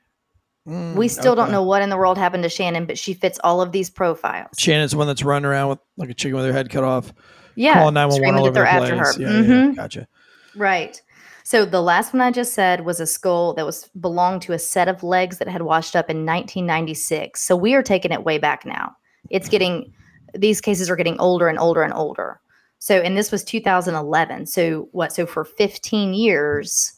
S6: Mm, we still okay. don't know what in the world happened to Shannan, but she fits all of these profiles.
S5: Shannan's the one that's running around with like a chicken with her head cut off.
S6: Yeah.
S5: Calling 911 all over the place. After her. Yeah, mm-hmm. yeah, gotcha.
S6: Right. So the last one I just said was a skull that was belonged to a set of legs that had washed up in 1996. So we are taking it way back now. It's getting these cases are getting older and older and older. So and this was 2011. So what? So for 15 years,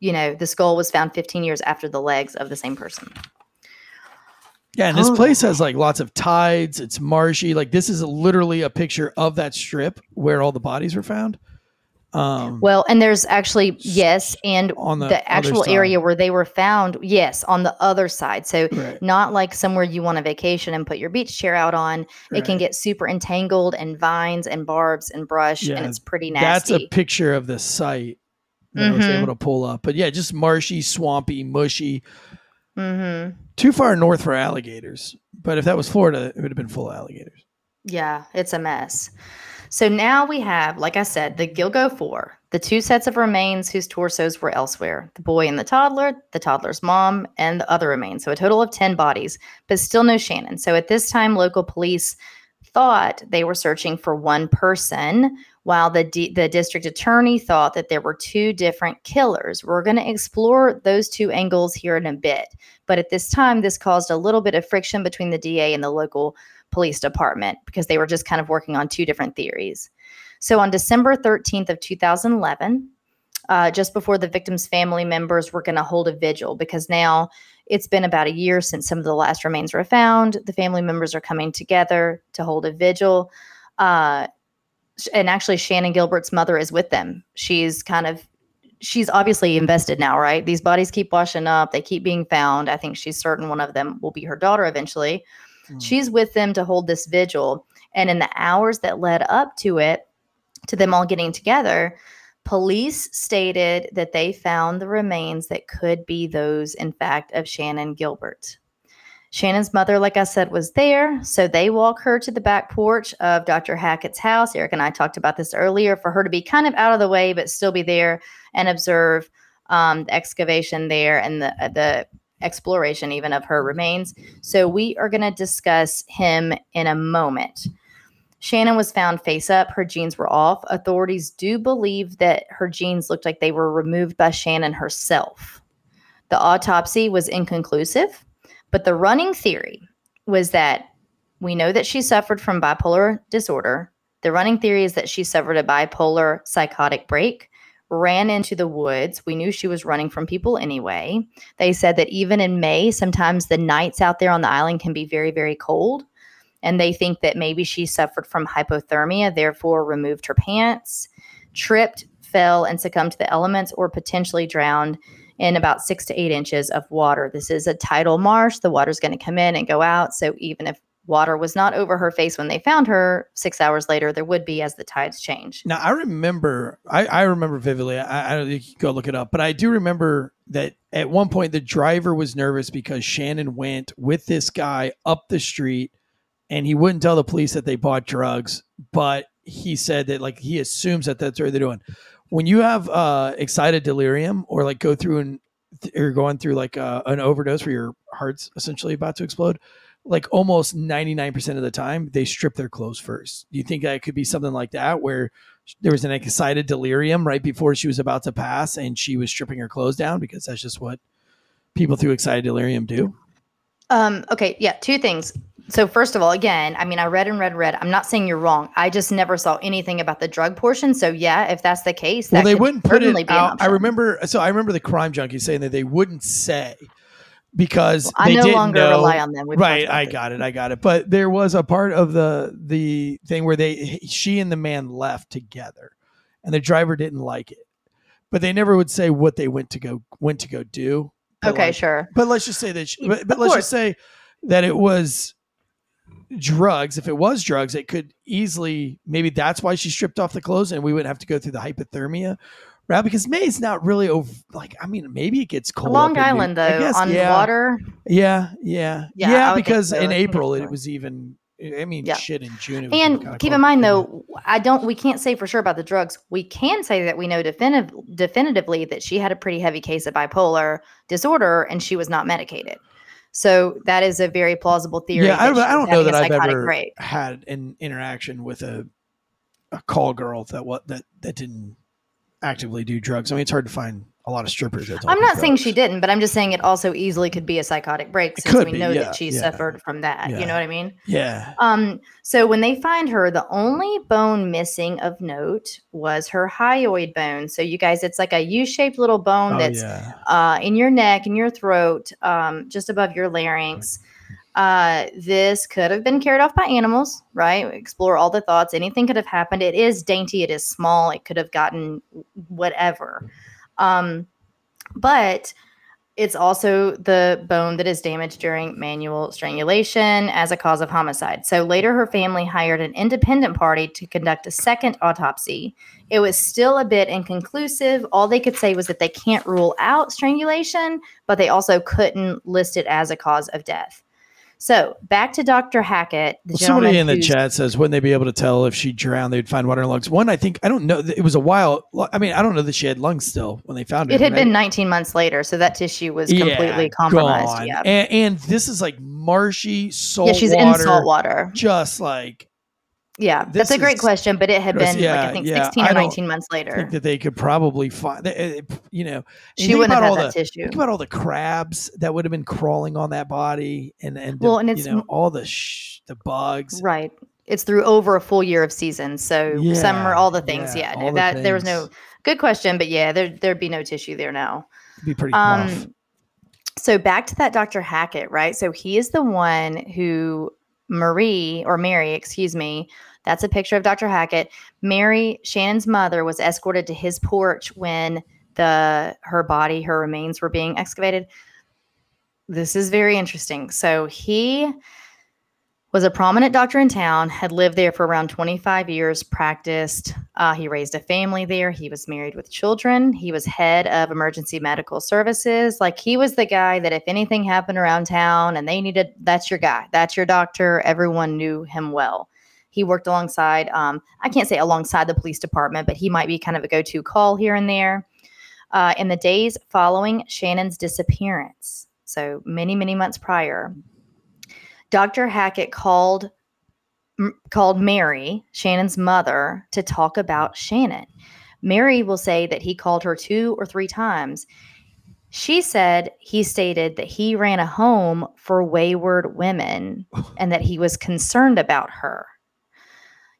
S6: you know, the skull was found 15 years after the legs of the same person.
S5: Yeah, and this oh. place has like lots of tides. It's marshy. Like this is literally a picture of that strip where all the bodies were found.
S6: Um, well, and there's actually yes, and on the, the actual area where they were found, yes, on the other side. So right. not like somewhere you want to vacation and put your beach chair out on. Right. It can get super entangled and vines and barbs and brush, yeah, and it's pretty nasty.
S5: That's a picture of the site that mm-hmm. I was able to pull up. But yeah, just marshy, swampy, mushy. Mm-hmm. Too far north for alligators. But if that was Florida, it would have been full of alligators.
S6: Yeah, it's a mess. So now we have, like I said, the Gilgo Four, the two sets of remains whose torsos were elsewhere the boy and the toddler, the toddler's mom, and the other remains. So a total of 10 bodies, but still no Shannan. So at this time, local police thought they were searching for one person, while the D- the district attorney thought that there were two different killers. We're going to explore those two angles here in a bit, but at this time, this caused a little bit of friction between the DA and the local police department because they were just kind of working on two different theories. So on December 13th of 2011, uh, just before the victim's family members were going to hold a vigil because now it's been about a year since some of the last remains were found. The family members are coming together to hold a vigil. Uh, and actually, Shannan Gilbert's mother is with them. She's kind of, she's obviously invested now, right? These bodies keep washing up, they keep being found. I think she's certain one of them will be her daughter eventually.
S5: Mm.
S6: She's with them to hold this vigil. And in the hours that led up to it, to them all getting together, police stated that they found the remains that could be those, in fact, of Shannan Gilbert. Shannan's mother, like I said, was there. So they walk her to the back porch of Dr. Hackett's house. Eric and I talked about this earlier for her to be kind of out of the way, but still be there and observe um, the excavation there and the, the exploration even of her mm-hmm. remains. So we are going to discuss him in a moment. Shannan was found face up. Her jeans were off. Authorities do believe that her jeans looked like they were removed by Shannan herself. The autopsy was inconclusive, but the running theory was that we know that she suffered from bipolar disorder. The running theory is that she suffered a bipolar psychotic break, ran into the woods. We knew she was running from people anyway. They said that even in May, sometimes the nights out there on the island can be very, very cold and they think that maybe she suffered from hypothermia, therefore removed her pants, tripped, fell, and succumbed to the elements, or potentially drowned in about six to eight inches of water. This is a tidal marsh. The water's going to come in and go out. So even if water was not over her face when they found her, six hours later, there would be as the tides change.
S5: Now I remember, I, I remember vividly. I, I don't think you can go look it up, but I do remember that at one point the driver was nervous because Shannan went with this guy up the street, and he wouldn't tell the police that they bought drugs, but he said that like he assumes that that's what they're doing. When you have uh, excited delirium or like go through and you're going through like uh, an overdose where your heart's essentially about to explode, like almost 99% of the time they strip their clothes first. Do you think that could be something like that where there was an excited delirium right before she was about to pass and she was stripping her clothes down because that's just what people through excited delirium do?
S6: Um, okay, yeah, two things. So first of all, again, I mean, I read and read, read. I'm not saying you're wrong. I just never saw anything about the drug portion. So yeah, if that's the case, that
S5: well, they wouldn't put it out. I remember, so I remember the crime junkie saying that they wouldn't say because
S6: I
S5: they
S6: no
S5: didn't
S6: longer
S5: know.
S6: rely on them. We've
S5: right, I got it, I got it. But there was a part of the the thing where they she and the man left together, and the driver didn't like it, but they never would say what they went to go went to go do.
S6: Okay,
S5: like-
S6: sure.
S5: But let's just say that, she, but, but let's
S6: course.
S5: just say that it was drugs. If it was drugs, it could easily maybe that's why she stripped off the clothes, and we wouldn't have to go through the hypothermia. Right, because May's not really over. Like, I mean, maybe it gets cold.
S6: Long Island, though,
S5: guess,
S6: on
S5: yeah.
S6: water.
S5: Yeah, yeah,
S6: Yeah,
S5: yeah.
S6: I would think
S5: because
S6: so.
S5: In April it was even. I mean,
S6: Yeah.
S5: shit. In June, it was
S6: And keep
S5: cold.
S6: in mind, though, I don't. We can't say for sure about the drugs. We can say that we know definitive, definitively that she had a pretty heavy case of bipolar disorder, and she was not medicated. So that is a very plausible theory.
S5: Yeah, I, I don't know that I've ever
S6: break.
S5: had an interaction with a a call girl that what that that didn't actively do drugs. I mean, it's hard to find a lot of strippers. That
S6: I'm not saying
S5: drugs.
S6: she didn't, but I'm just saying it also easily could be a psychotic break since we
S5: be,
S6: know
S5: yeah,
S6: that she
S5: yeah.
S6: suffered from that.
S5: Yeah.
S6: You know what I mean?
S5: Yeah,
S6: Um, so when they find her, the only bone missing of note was her hyoid bone. So you guys, it's like a U-shaped little bone
S5: oh
S6: that's uh, in your neck, in your throat, um, just above your larynx. Uh, this could have been carried off by animals, right? Explore all the thoughts. Anything could have happened. It is dainty. It is small. It could have gotten whatever. Um, but it's also the bone that is damaged during manual strangulation as a cause of homicide. So later, her family hired an independent party to conduct a second autopsy. It was still a bit inconclusive. All they could say was that they can't rule out strangulation, but they also couldn't list it as a cause of death. So back to Dr. Hackett. The
S5: Well, somebody in the chat says, wouldn't they be able to tell if she drowned? They'd find water in her lungs. One, I think, I don't know. It was a while. I mean, I don't know that she had lungs still when they found her.
S6: It had
S5: right?
S6: been 19 months later, so that tissue was completely compromised.
S5: gone.
S6: Yeah.
S5: And, and this is like marshy salt
S6: yeah, she's
S5: water,
S6: in salt water.
S5: just like
S6: Yeah,
S5: This
S6: that's a great
S5: is-
S6: question, but it had been like I think
S5: yeah,
S6: 16 or 19 months later.
S5: that they could probably find, you know,
S6: She wouldn't have
S5: all
S6: had that
S5: the,
S6: tissue.
S5: Think about all the crabs that would have been crawling on that body, and and
S6: Well,
S5: the,
S6: and it's
S5: you know all the sh- the bugs.
S6: Right. It's through over a full year of seasons. So summer,
S5: Yeah,
S6: all the things.
S5: yeah,
S6: Yeah.
S5: all
S6: no,
S5: the
S6: that there was no good question, but yeah, there there'd be no tissue there now.
S5: It'd be pretty rough.
S6: Um, so back to that Dr. Hackett, right? So he is the one who Marie or Mary, excuse me, that's a picture of Dr. Hackett. Mary, Shannan's mother, was escorted to his porch when the her body, her remains were being excavated. This is very interesting. So he was a prominent doctor in town, had lived there for around 25 years, practiced. Uh, he raised a family there. He was married with children. He was head of emergency medical services. Like he was the guy that if anything happened around town and they needed, that's your guy, that's your doctor. Everyone knew him well. He worked alongside, um, I can't say alongside the police department, but he might be kind of a go to call here and there. Uh, in the days following Shannan's disappearance, so many, many months prior, Dr. Hackett called m- called Mary, Shannan's mother, to talk about Shannan. Mary will say that he called her two or three times. She said he stated that he ran a home for wayward women and that he was concerned about her.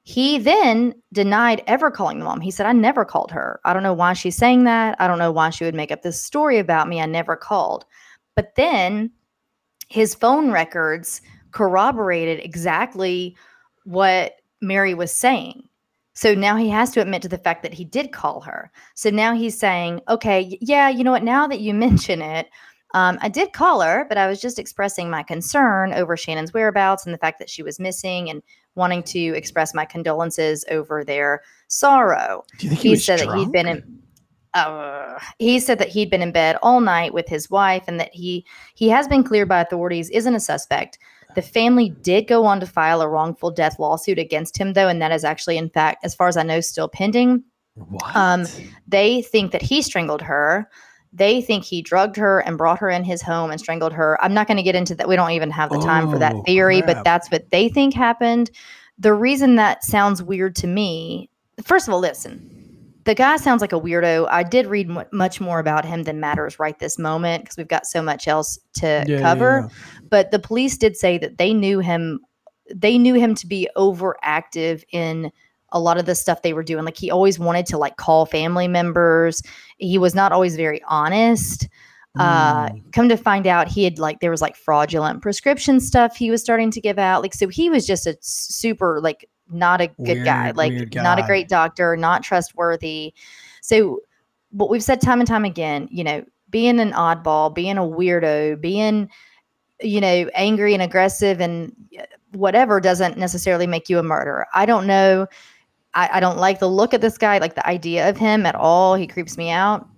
S6: He then denied ever calling the mom. He said, I never called her. I don't know why she's saying that. I don't know why she would make up this story about me. I never called. But then his phone records corroborated exactly what Mary was saying. So now he has to admit to the fact that he did call her. So now he's saying, okay, yeah, you know what? Now that you *laughs* mention it, um, I did call her, but I was just expressing my concern over Shannan's whereabouts and the fact that she was missing and wanting to express my condolences over their sorrow
S5: Do you think
S6: he,
S5: he,
S6: said that he'd
S5: drunk?
S6: been in uh, he said that he'd been in bed all night with his wife and that he he has been cleared by authorities isn't a suspect the family did go on to file a wrongful death lawsuit against him though and that is actually in fact as far as i know still pending
S5: What?
S6: um, they think that he strangled her they think he drugged her and brought her in his home and strangled her i'm not going to get into that we don't even have the time for that
S5: Oh,
S6: theory
S5: crap.
S6: but that's what they think happened the reason that sounds weird to me first of all listen the guy sounds like a weirdo i did read mu much more about him than matters right this moment because we've got so much else to
S5: Yeah, yeah,
S6: cover
S5: yeah.
S6: but the police did say that they knew him they knew him to be overactive in a lot of the stuff they were doing like he always wanted to like call family members. He was not always very honest. Uh
S5: Mm.
S6: come to find out he had like there was like fraudulent prescription stuff he was starting to give out. Like so he was just a super like not a good guy like
S5: weird
S6: not a great doctor not trustworthy. So what we've said time and time again you know being an oddball being a weirdo being you know angry and aggressive and uh, whatever doesn't necessarily make you a murderer. I don't know I, I don't like the look of this guy like the idea of him at all he creeps me out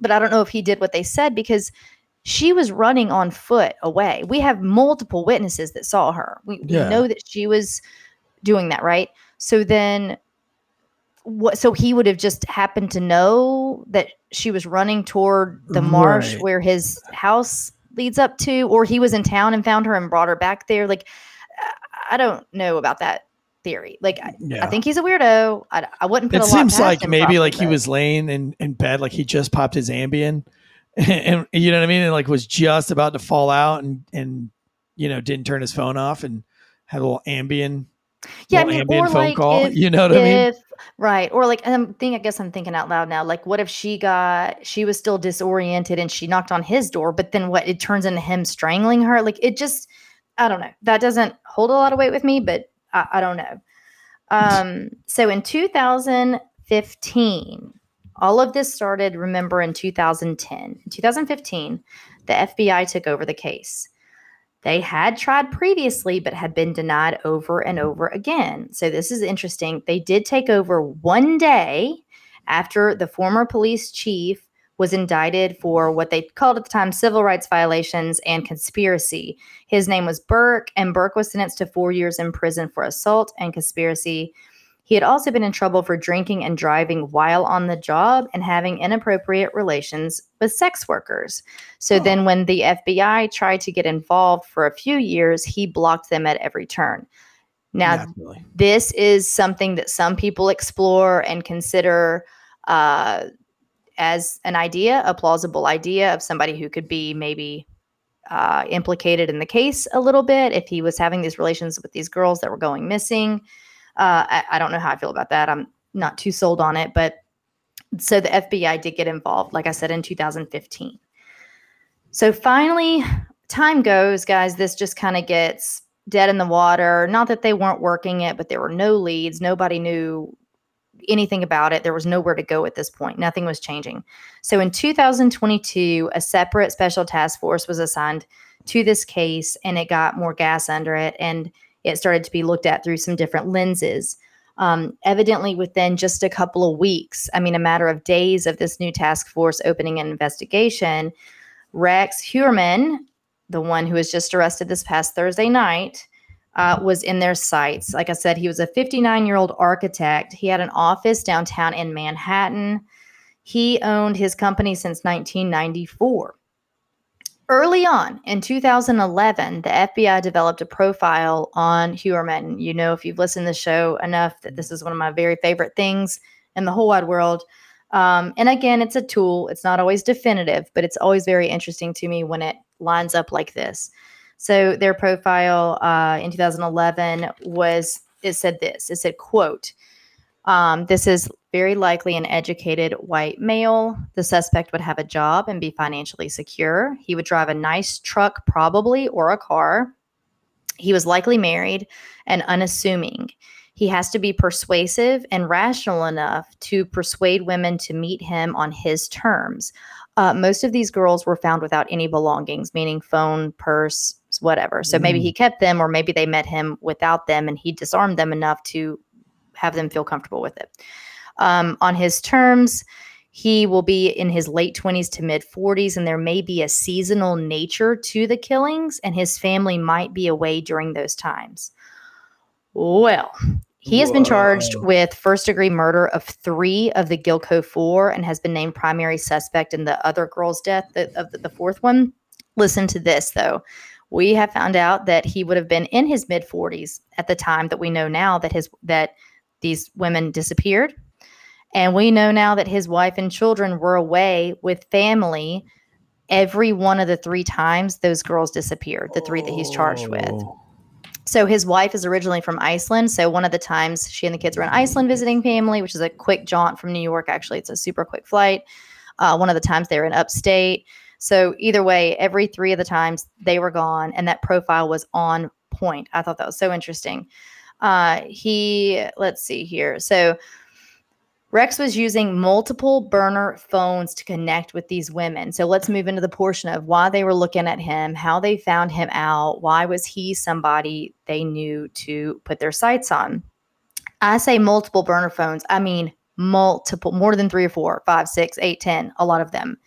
S6: but I don't know if he did what they said because she was running on foot away. We have multiple witnesses that saw her. We, we know that she was doing that, right? So then what so he would have just happened to know that she was running toward the marsh
S5: Right.
S6: where his house leads up to or he was in town and found her and brought her back there like I don't know about that theory. Like I,
S5: Yeah.
S6: I think he's a weirdo. I, I wouldn't put
S5: it
S6: a lot
S5: seems like
S6: him
S5: maybe
S6: probably,
S5: like he was laying in, in bed, like he just popped his Ambien, *laughs* and, you know what I mean, and like was just about to fall out, and and you know didn't turn his phone off and had a little Ambien,
S6: yeah, I mean, or
S5: phone
S6: like
S5: call.
S6: if, *laughs*
S5: you know what I mean?
S6: right or like i'm think i guess i'm thinking out loud now like what if she got she was still disoriented and she knocked on his door but then what it turns into him strangling her like it just i don't know that doesn't hold a lot of weight with me but i, I don't know um so in 2015 all of this started remember in 2010 in 2015 the fbi took over the case they had tried previously, but had been denied over and over again. So, this is interesting. They did take over one day after the former police chief was indicted for what they called at the time civil rights violations and conspiracy. His name was Burke, and Burke was sentenced to four years in prison for assault and conspiracy. He had also been in trouble for drinking and driving while on the job and having inappropriate relations with sex workers. So then, when the FBI tried to get involved for a few years, he blocked them at every turn. Now,
S5: Naturally.
S6: this is something that some people explore and consider uh, as an idea, a plausible idea of somebody who could be maybe uh, implicated in the case a little bit if he was having these relations with these girls that were going missing. Uh, I, I don't know how I feel about that. I'm not too sold on it, but so the FBI did get involved, like I said, in 2015. So finally, time goes, guys. This just kind of gets dead in the water. Not that they weren't working it, but there were no leads. Nobody knew anything about it. There was nowhere to go at this point. Nothing was changing. So in 2022, a separate special task force was assigned to this case and it got more gas under it and it started to be looked at through some different lenses. Um, evidently, within just a couple of weeks, I mean, a matter of days of this new task force opening an investigation, Rex Heuermann, the one who was just arrested this past Thursday night, uh, was in their sights. Like I said, he was a 59 year old architect. He had an office downtown in Manhattan. He owned his company since 1994. Early on in 2011, the FBI developed a profile on Heuermann. You know, if you've listened to the show enough, that this is one of my very favorite things in the whole wide world. Um, and again, it's a tool. It's not always definitive, but it's always very interesting to me when it lines up like this. So their profile uh, in 2011 was it said this. It said, "quote um, This is very likely an educated white male. The suspect would have a job and be financially secure. He would drive a nice truck, probably, or a car. He was likely married and unassuming." He has to be persuasive and rational enough to persuade women to meet him on his terms. Uh, most of these girls were found without any belongings, meaning phone, purse, whatever. So maybe he kept them, or maybe they met him without them and he disarmed them enough to have them feel comfortable with it. Um, on his terms, he will be in his late 20s to mid 40s, and there may be a seasonal nature to the killings, and his family might be away during those times. Well, he has been charged with first degree murder of three of the Gilgo four and has been named primary suspect in the other girl's death the- of the fourth one. Listen to this, though. We have found out that he would have been in his mid 40s at the time that we know now that his that these women disappeared. And we know now that his wife and children were away with family every one of the three times those girls disappeared, the three that he's charged with.
S5: Oh.
S6: So his wife is originally from Iceland. So one of the times she and the kids were in Iceland visiting family, which is a quick jaunt from New York. Actually, it's a super quick flight. Uh, one of the times they were in upstate. So either way, every three of the times they were gone, and that profile was on point. I thought that was so interesting. Uh, he, let's see here. So Rex was using multiple burner phones to connect with these women. So let's move into the portion of why they were looking at him, how they found him out, why was he somebody they knew to put their sights on. I say multiple burner phones. I mean multiple, more than three or four, five, six, eight, ten, a lot of them.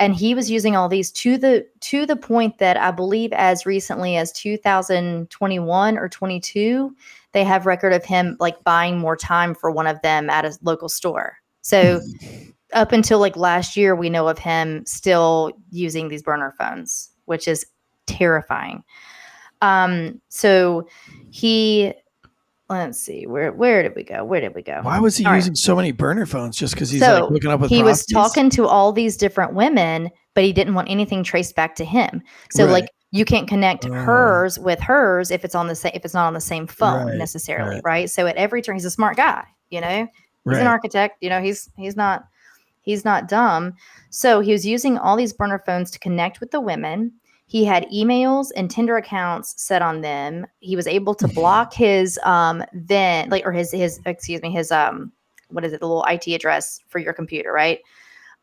S6: And he was using all these to the to the point that I believe as recently as 2021 or 22, they have record of him like buying more time for one of them at a local store. So *laughs* up until like last year, we know of him still using these burner phones, which is terrifying. Um, so he let's see, where where did we go? Where did we go?
S5: Why was he
S6: All right.
S5: using so many burner phones? Just because he's
S6: So,
S5: like looking up with
S6: he was talking to all these different women, but he didn't want anything traced back to him. So
S5: Right.
S6: like you can't connect
S5: Oh.
S6: hers with hers if it's on the same if it's not on the same phone
S5: Right,
S6: necessarily,
S5: right.
S6: right. So at every turn, he's a smart guy, you know. He's
S5: Right.
S6: an architect, you know. He's he's not he's not dumb. So he was using all these burner phones to connect with the women. He had emails and Tinder accounts set on them. He was able to block his um then like or his his excuse me his um what is it the little IT address for your computer, right?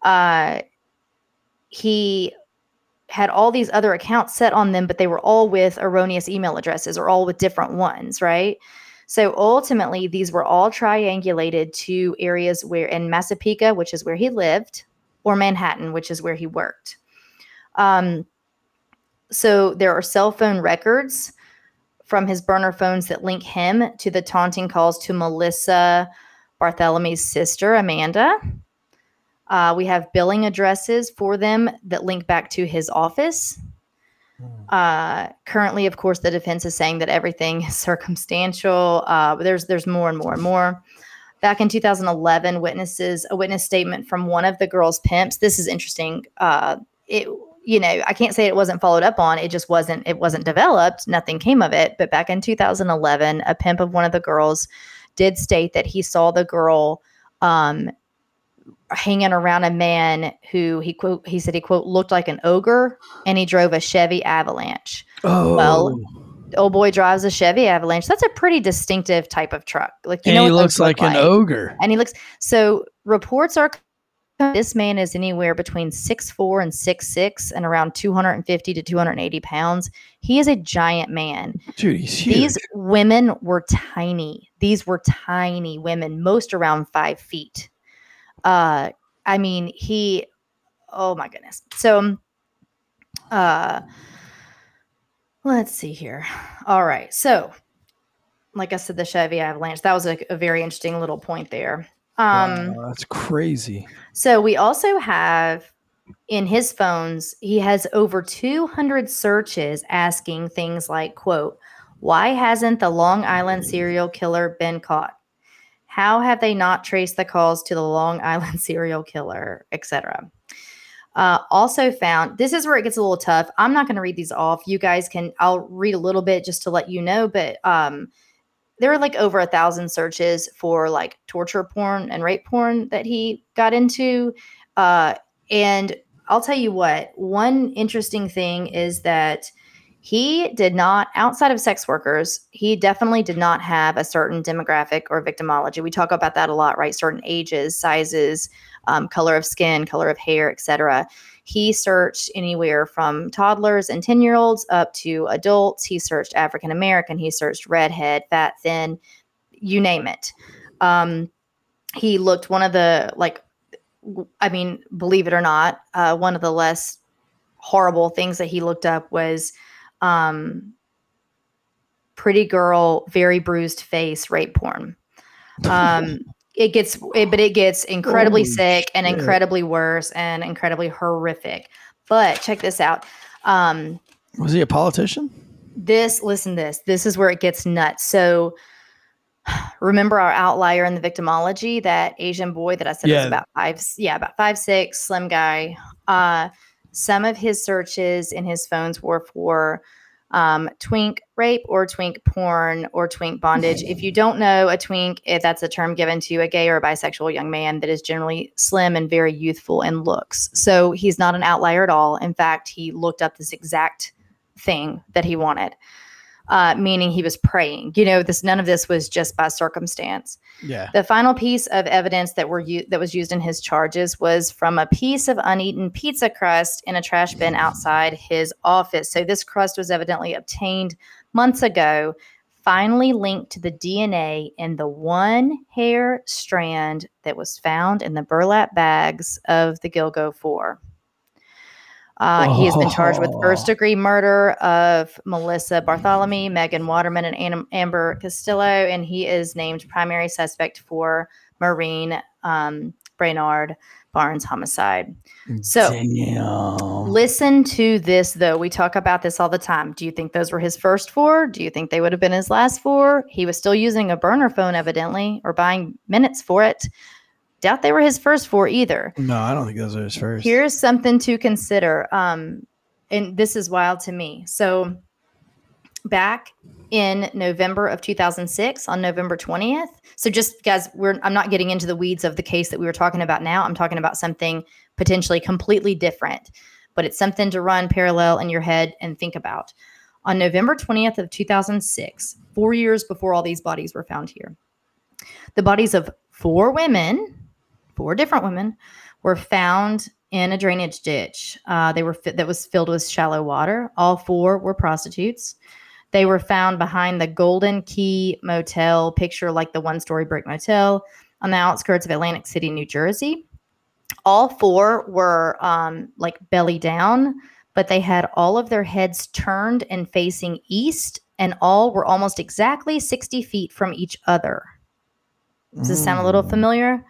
S6: Uh he had all these other accounts set on them, but they were all with erroneous email addresses or all with different ones, right? So ultimately, these were all triangulated to areas where in Massapequa, which is where he lived, or Manhattan, which is where he worked. Um, so there are cell phone records from his burner phones that link him to the taunting calls to Melissa Bartholomew's sister, Amanda. Uh, we have billing addresses for them that link back to his office. Uh, currently, of course, the defense is saying that everything is circumstantial. Uh, there's there's more and more and more. Back in 2011, witnesses a witness statement from one of the girls' pimps. This is interesting. Uh, it you know I can't say it wasn't followed up on. It just wasn't it wasn't developed. Nothing came of it. But back in 2011, a pimp of one of the girls did state that he saw the girl um, hanging around a man who he quote he said he quote looked like an ogre and he drove a Chevy Avalanche.
S5: Oh,
S6: Well, old boy drives a Chevy Avalanche. That's a pretty distinctive type of truck. Like you
S5: and
S6: know,
S5: he looks like an ogre.
S6: and he looks so reports are this man is anywhere between six four and six six and around 250 to 280 pounds. He is a giant man.
S5: Dude, he's huge.
S6: these women were tiny. These were tiny women most around five feet. Uh i mean he oh my goodness. So uh let's see here. All right. So like i said the chevy avalanche that was a, a very interesting little point there um
S5: Wow, that's crazy.
S6: so we also have in his phones, he has over 200 searches asking things like, quote, why hasn't the Long Island serial killer been caught? How have they not traced the calls to the Long *laughs* Island serial killer, etc. Uh, also found this is where it gets a little tough. I'm not going to read these off. You guys can. I'll read a little bit just to let you know. But um, there were like over a thousand searches for like torture porn and rape porn that he got into. Uh, and I'll tell you what, one interesting thing is that he did not, outside of sex workers, he definitely did not have a certain demographic or victimology. We talk about that a lot, right? Certain ages, sizes, um, color of skin, color of hair, etc. He searched anywhere from toddlers and 10 year olds up to adults. He searched African American. He searched redhead, fat, thin, you name it. Um, he looked one of the like I mean, believe it or not, uh, one of the less horrible things that he looked up was um, pretty girl, very bruised face, rape porn. *laughs* Um, it gets, it, but it gets incredibly
S5: Holy
S6: sick and
S5: shit.
S6: incredibly worse and incredibly horrific. But check this out. Um,
S5: Was he a politician?
S6: this listen this this is where it gets nuts so *sighs* remember our outlier in the victimology that asian boy that i said was about five yeah about five six slim guy uh some of his searches in his phones were for um, twink rape or twink porn or twink bondage. If you don't know a twink, if that's a term given to a gay or a bisexual young man that is generally slim and very youthful in looks. So he's not an outlier at all. In fact, he looked up this exact thing that he wanted, uh, meaning he was praying. You know, this none of this was just by circumstance.
S5: Yeah.
S6: The final piece of evidence that were u- that was used in his charges was from a piece of uneaten pizza crust in a trash bin outside his office. So this crust was evidently obtained months ago, finally linked to the DNA in the one hair strand that was found in the burlap bags of the Gilgo Four. Uh, He has been charged with first degree murder of Melissa Bartholomew, Megan Waterman, and Am- Amber Costello, and he is named primary suspect for Maureen um, Brainard Barnes homicide. So
S5: Damn.
S6: listen to this, though. We talk about this all the time. Do you think those were his first four? Do you think they would have been his last four? He was still using a burner phone, evidently, or buying minutes for it. Doubt they were his first four either.
S5: No, I don't think those are his first.
S6: Here's something to consider. Um, and this is wild to me. So, back in November of 2006, on November 20th. So, just guys, we're I'm not getting into the weeds of the case that we were talking about now. I'm talking about something potentially completely different, but it's something to run parallel in your head and think about. On November 20th of 2006, four years before all these bodies were found here, the bodies of four women, four different women, were found in a drainage ditch. Uh, they were fi- that was filled with shallow water. All four were prostitutes. They were found behind the Golden Key Motel, picture like the one-story brick motel on the outskirts of Atlantic City, New Jersey. All four were um, like belly down, but they had all of their heads turned and facing east, and all were almost exactly 60 feet from each other. Does this sound a little familiar?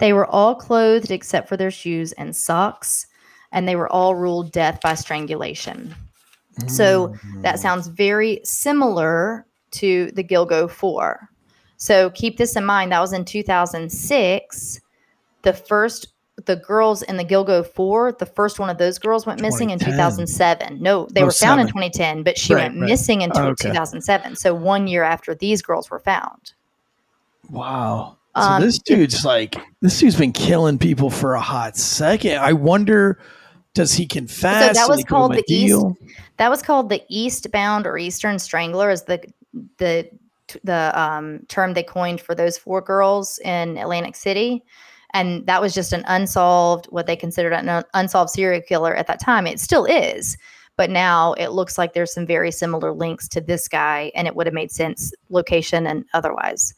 S6: They were all clothed except for their shoes and socks, and they were all ruled death by strangulation. So that sounds very similar to the Gilgo 4. So keep this in mind. That was in 2006. The first, the girls in the Gilgo 4, the first one of those girls went missing in 2007. No, they
S5: Oh,
S6: were found in 2010, but she
S5: Right,
S6: went
S5: right.
S6: missing in
S5: Oh, okay.
S6: 2007. So one year after these girls were found.
S5: Wow. So
S6: Um,
S5: this dude's like this dude's been killing people for a hot second. I wonder, does he confess?
S6: So
S5: that
S6: was called the East-
S5: deal?
S6: That was called the Eastbound or Eastern Strangler, is the the the um, term they coined for those four girls in Atlantic City, and that was just an unsolved, what they considered an unsolved serial killer at that time. It still is, but now it looks like there's some very similar links to this guy, and it would have made sense, location and otherwise.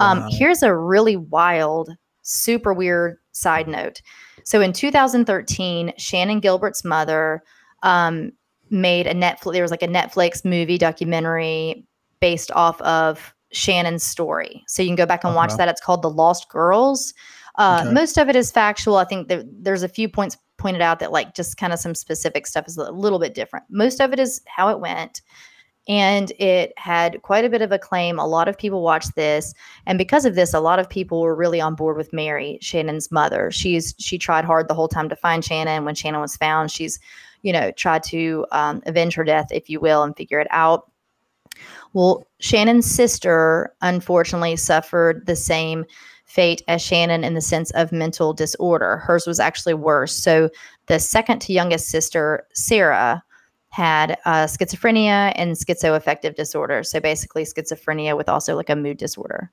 S6: Um,
S5: Wow.
S6: Here's a really wild, super weird side note. So in 2013, Shannan Gilbert's mother um, made a Netflix. There was like a Netflix movie documentary based off of Shannan's story. So you can go back and watch that. It's called The Lost Girls. Uh,
S5: Okay.
S6: Most of it is factual. I think there, there's a few points pointed out that like just kind of some specific stuff is a little bit different. Most of it is how it went. And it had quite a bit of acclaim. A lot of people watched this. And because of this, a lot of people were really on board with Mary, Shannan's mother. She's she tried hard the whole time to find Shannan. When Shannan was found, she's, you know, tried to um, avenge her death, if you will, and figure it out. Well, Shannan's sister unfortunately suffered the same fate as Shannan in the sense of mental disorder. Hers was actually worse. So the second to youngest sister, Sarra, had uh, schizophrenia and schizoaffective disorder. So basically, schizophrenia with also like a mood disorder.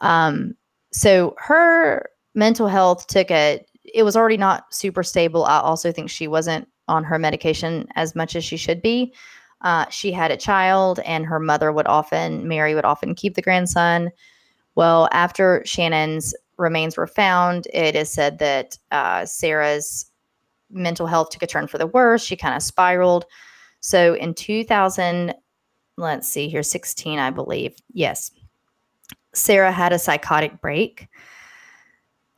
S6: Um, so her mental health took a, it was already not super stable. I also think she wasn't on her medication as much as she should be. Uh, she had a child, and her mother would often, Mary would often keep the grandson. Well, after Shannan's remains were found, it is said that uh, Sarra's mental health took a turn for the worse. She kind of spiraled. So in 2000, let's see here, 16, I believe. Yes. Sarra had a psychotic break.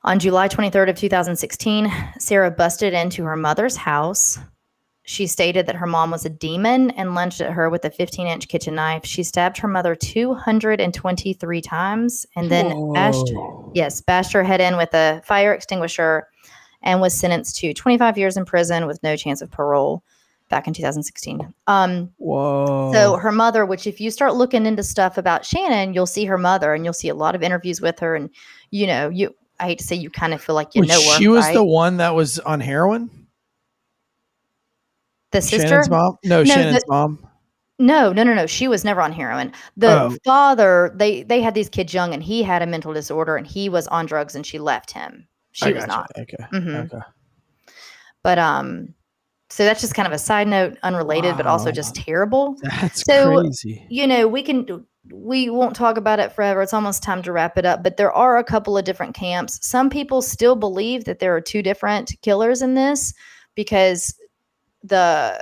S6: On July 23rd of 2016, Sarra busted into her mother's house. She stated that her mom was a demon and lunged at her with a 15-inch kitchen knife. She stabbed her mother 223 times and then bashed yes, bashed her head in with a fire extinguisher and was sentenced to 25 years in prison with no chance of parole back in 2016. Um,
S5: Whoa.
S6: so her mother, which if you start looking into stuff about Shannan, you'll see her mother and you'll see a lot of interviews with her. And, you know, you, I hate to say you kind of feel like you know her.
S5: she was
S6: right?
S5: the one that was on heroin.
S6: the sister.
S5: Shannan's mom. No,
S6: No,
S5: Shannan's
S6: the-
S5: mom.
S6: No, no, no, no. She was never on heroin. The
S5: Oh.
S6: father, they they had these kids young, and he had a mental disorder, and he was on drugs, and she left him. She was not.
S5: Okay.
S6: Mhm.
S5: Okay.
S6: But um, so that's just kind of a side note, unrelated, but also just terrible.
S5: That's
S6: So,
S5: crazy.
S6: you know, we can we won't talk about it forever. It's almost time to wrap it up. But there are a couple of different camps. Some people still believe that there are two different killers in this because the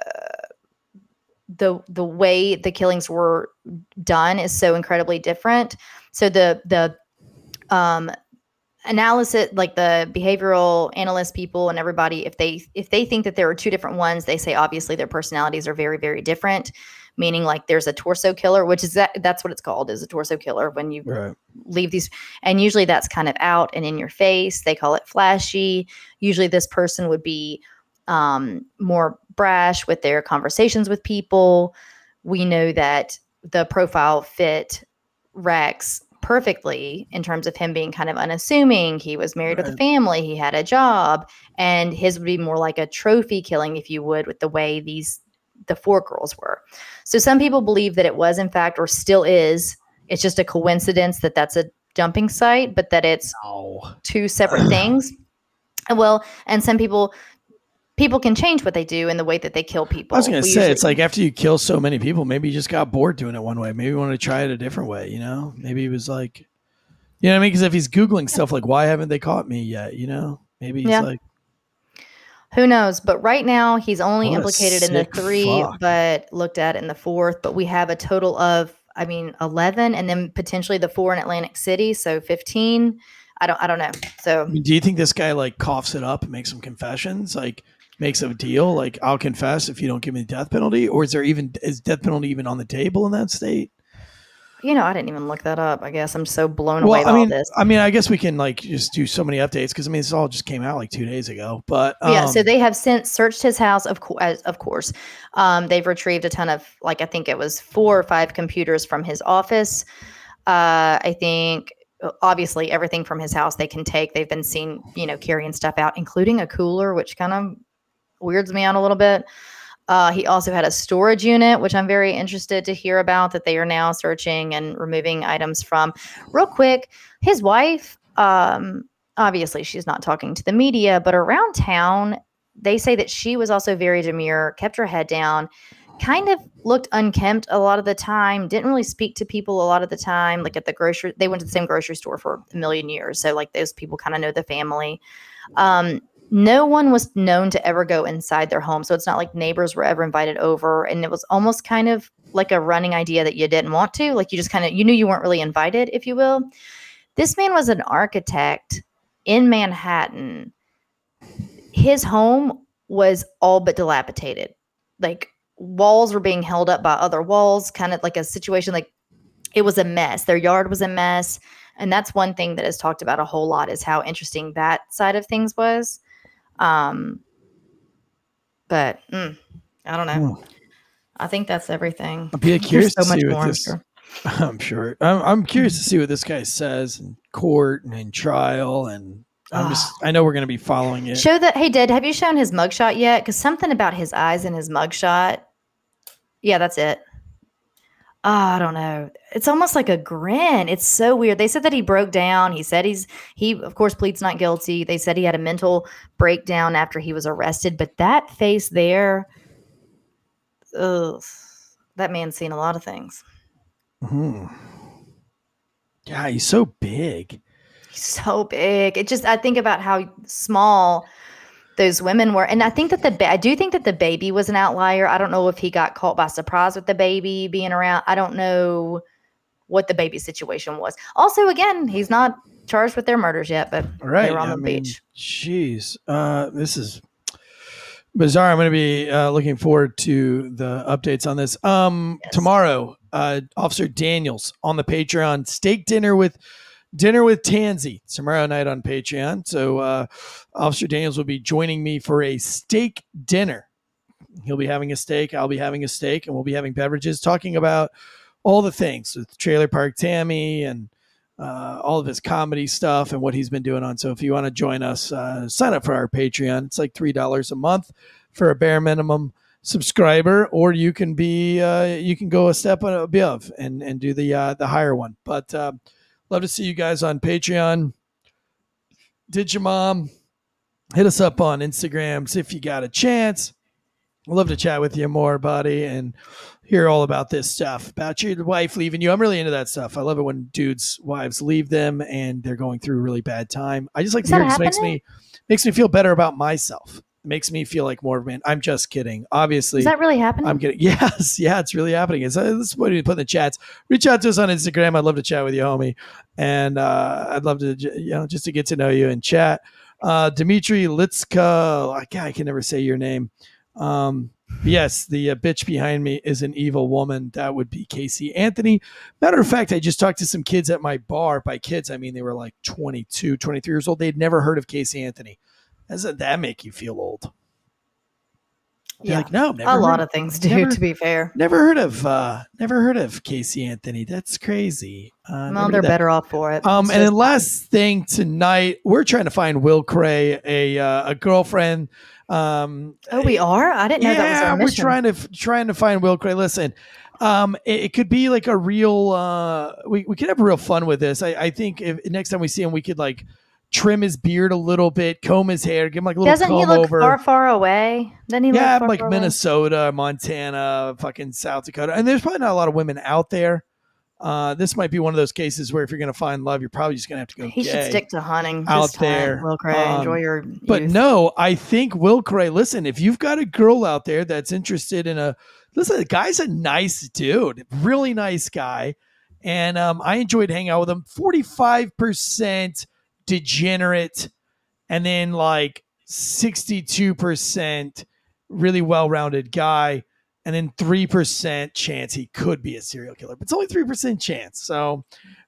S6: the the way the killings were done is so incredibly different. So the the um analysis like the behavioral analyst people and everybody if they if they think that there are two different ones they say obviously their personalities are very very different meaning like there's a torso killer which is that that's what it's called is a torso killer when you
S5: Right.
S6: leave these and usually that's kind of out and in your face they call it flashy usually this person would be um, more brash with their conversations with people we know that the profile fit rex perfectly in terms of him being kind of unassuming. He was married with a family. He had a job. And his would be more like a trophy killing if you would with the way these the four girls were. So some people believe that it was in fact or still is. It's just a coincidence that that's a dumping site but that it's
S5: No.
S6: two separate things. *clears throat* Well and some people people can change what they do in the way that they kill people
S5: I was gonna say
S6: usually-
S5: it's like after you kill so many people, maybe you just got bored doing it one way. Maybe you want to try it a different way. You know, maybe he was like, you know what I mean? Because if he's googling stuff like, why haven't they caught me yet? You know, maybe he's
S6: Yeah.
S5: like,
S6: who knows but right now he's only
S5: What
S6: implicated in the three
S5: fuck.
S6: but looked at in the fourth but we have a total of i mean 11 and then potentially the four in atlantic city so 15 i don't i don't know so
S5: I mean, do you think this guy like coughs it up and makes some confessions? Like makes a deal like I'll confess if you don't give me the death penalty, or is there even is death penalty even on the table in that state?
S6: You know, I didn't even look that up. I guess I'm so blown away
S5: Well,
S6: by
S5: I mean,
S6: all this.
S5: I mean, I guess we can like just do so many updates because I mean, this all just came out like two days ago. But
S6: yeah, so
S5: um,
S6: they have since searched his house. Of course, of course, um, they've retrieved a ton of like I think it was four or five computers from his office. Uh, I think uh, obviously everything from his house they can take. They've been seen, you know, carrying stuff out, including a cooler, which kind of weirds me out a little bit. Uh, he also had a storage unit, which I'm very interested to hear about that they are now searching and removing items from. Real quick, his wife, um, obviously, she's not talking to the media, but around town, they say that she was also very demure, kept her head down, kind of looked unkempt a lot of the time, didn't really speak to people a lot of the time. Like at the grocery, they went to the same grocery store for a million years. So, like, those people kind of know the family. Um, no one was known to ever go inside their home. So it's not like neighbors were ever invited over. And it was almost kind of like a running idea that you didn't want to. Like you just kind of, you knew you weren't really invited, if you will. This man was an architect in Manhattan. His home was all but dilapidated. Like walls were being held up by other walls, kind of like a situation like it was a mess. Their yard was a mess. And that's one thing that is talked about a whole lot is how interesting that side of things was. Um, but mm, I don't know.
S5: Hmm.
S6: I think that's everything.
S5: I'd be curious
S6: so
S5: to
S6: much
S5: see
S6: more,
S5: what
S6: I'm
S5: this.
S6: sure. *laughs*
S5: I'm sure. I'm, I'm curious to see what this guy says in court and in trial, and I'm just. I know we're going to be following it.
S6: Show that. Hey, Dad, have you shown his mugshot yet? Because something about his eyes in his mugshot. Yeah, that's it. Oh, I don't know. It's almost like a grin. It's so weird. They said that he broke down. He said he's he of course pleads not guilty. They said he had a mental breakdown after he was arrested, but that face there, ugh, that man's seen a lot of things.
S5: Mhm. Yeah, he's so big.
S6: He's so big. It just I think about how small those women were, and I think that the ba- I do think that the baby was an outlier. I don't know if he got caught by surprise with the baby being around. I don't know what the baby situation was. Also, again, he's not charged with their murders yet, but
S5: Right.
S6: they were on
S5: I
S6: the
S5: mean,
S6: beach.
S5: Jeez. Uh, this is bizarre. I'm going to be uh, looking forward to the updates on this. Um,
S6: Yes.
S5: tomorrow, uh, Officer Daniels on the Patreon steak dinner with dinner with Tansy tomorrow night on Patreon. So uh, Officer Daniels will be joining me for a steak dinner. He'll be having a steak. I'll be having a steak, and we'll be having beverages, talking about all the things with Trailer Park Tammy and uh, all of his comedy stuff and what he's been doing on. So if you want to join us, uh, sign up for our Patreon. It's like three dollars a month for a bare minimum subscriber, or you can be uh, you can go a step above and and do the uh, the higher one. But uh, love to see you guys on Patreon. Did your mom hit us up on Instagram? See if you got a chance. I'd love to chat with you more, buddy, and hear all about this stuff about your wife leaving you. I'm really into that stuff. I love it when dudes' wives leave them and they're going through a really bad time. I just like
S6: Is
S5: to hear. It just makes me makes me feel better about myself. Makes me feel like more of a man. I'm just kidding. Obviously,
S6: Is that really happening?
S5: I'm kidding. *laughs* yes, yeah, it's really happening. It's uh, this is what you put in the chats. Reach out to us on Instagram. I'd love to chat with you, homie, and uh, I'd love to you know just to get to know you and chat. Uh, Dimitri Litska, I ca- I can never say your name. Um, yes, the uh, bitch behind me is an evil woman. That would be Casey Anthony. Matter of fact, I just talked to some kids at my bar. By kids, I mean they were like 22, 23 years old. They'd never heard of Casey Anthony. Doesn't that make you feel old? They're
S6: yeah,
S5: like, no, never
S6: a lot
S5: of
S6: of things do.
S5: never-
S6: to be fair,
S5: Never heard of uh never heard of Casey Anthony. That's crazy. Uh,
S6: well, they're better off for it.
S5: Um,
S6: It's
S5: and then last thing tonight, we're trying to find Will Cray a uh, a girlfriend. Um,
S6: oh, we are. I didn't know that was
S5: yeah,
S6: our
S5: we're trying to trying to find Will Cray. Listen, um, it, it could be like a real. Uh, we we could have real fun with this. I, I think if next time we see him, we could like trim his beard a little bit, comb his hair, give him like a little
S6: Doesn't he look
S5: over.
S6: far, far away? Doesn't he
S5: yeah,
S6: far,
S5: like
S6: far away?
S5: Minnesota, Montana, fucking South Dakota, and there's probably not a lot of women out there. Uh, this might be one of those cases where if you're going to find love, you're probably just going to have to go
S6: He should stick to hunting
S5: out
S6: this time,
S5: there.
S6: Will Cray,
S5: Um,
S6: enjoy your.
S5: But no, I think Will Cray. Listen, if you've got a girl out there that's interested in a listen, the guy's a nice dude, really nice guy, and um, I enjoyed hanging out with him. Forty five percent degenerate, and then like 62% really well-rounded guy and then 3% chance he could be a serial killer. But it's only 3% chance. So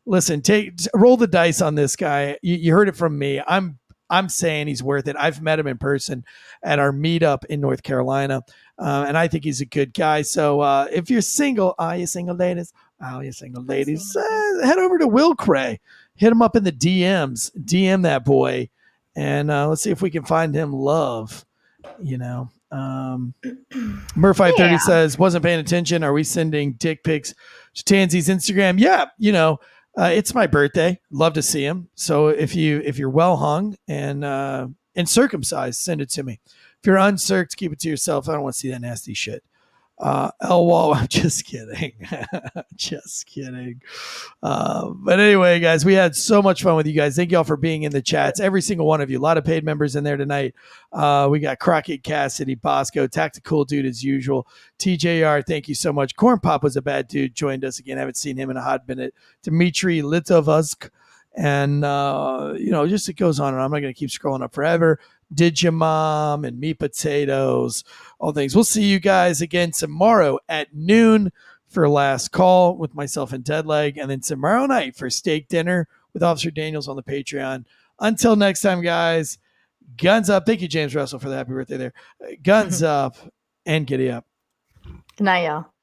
S5: listen take roll the dice on this guy. You, you heard it from me. I'm i'm saying he's worth it. I've met him in person at our meetup in north carolina uh, and i think he's a good guy. So uh, if you're single are you single ladies? Are you single ladies? Uh, head over to will cray hit him up in the dms dm that boy and uh, let's see if we can find him love you know um, *clears throat* Murphy30
S6: Yeah.
S5: says, wasn't paying attention. Are we sending dick pics to Tansy's Instagram? Yeah, you know, uh, it's my birthday. Love to see him. So if you if you're well hung and uh, and circumcised, send it to me. If you're uncirced, keep it to yourself. I don't want to see that nasty shit. Uh, El Wall, *laughs* I'm just kidding. *laughs* just kidding. Uh, but anyway, guys, we had so much fun with you guys. Thank you all for being in the chats. Every single one of you. A lot of paid members in there tonight. Uh, we got Crockett Cassidy, Bosco, Tactical Dude as usual. TJR, thank you so much. Corn Pop was a bad dude, joined us again. I haven't seen him in a hot minute. Dmitry Litovuzk. And, uh, you know, just it goes on and. I'm not going to keep scrolling up forever. Digimom and Meat Potatoes, all things. We'll see you guys again tomorrow at noon for last call with myself and Deadleg, and then tomorrow night for steak dinner with Officer Daniels on the Patreon. Until next time, guys, guns up. Thank you, James Russell, for the happy birthday there. Guns *laughs* up and giddy up.
S6: Good night, y'all.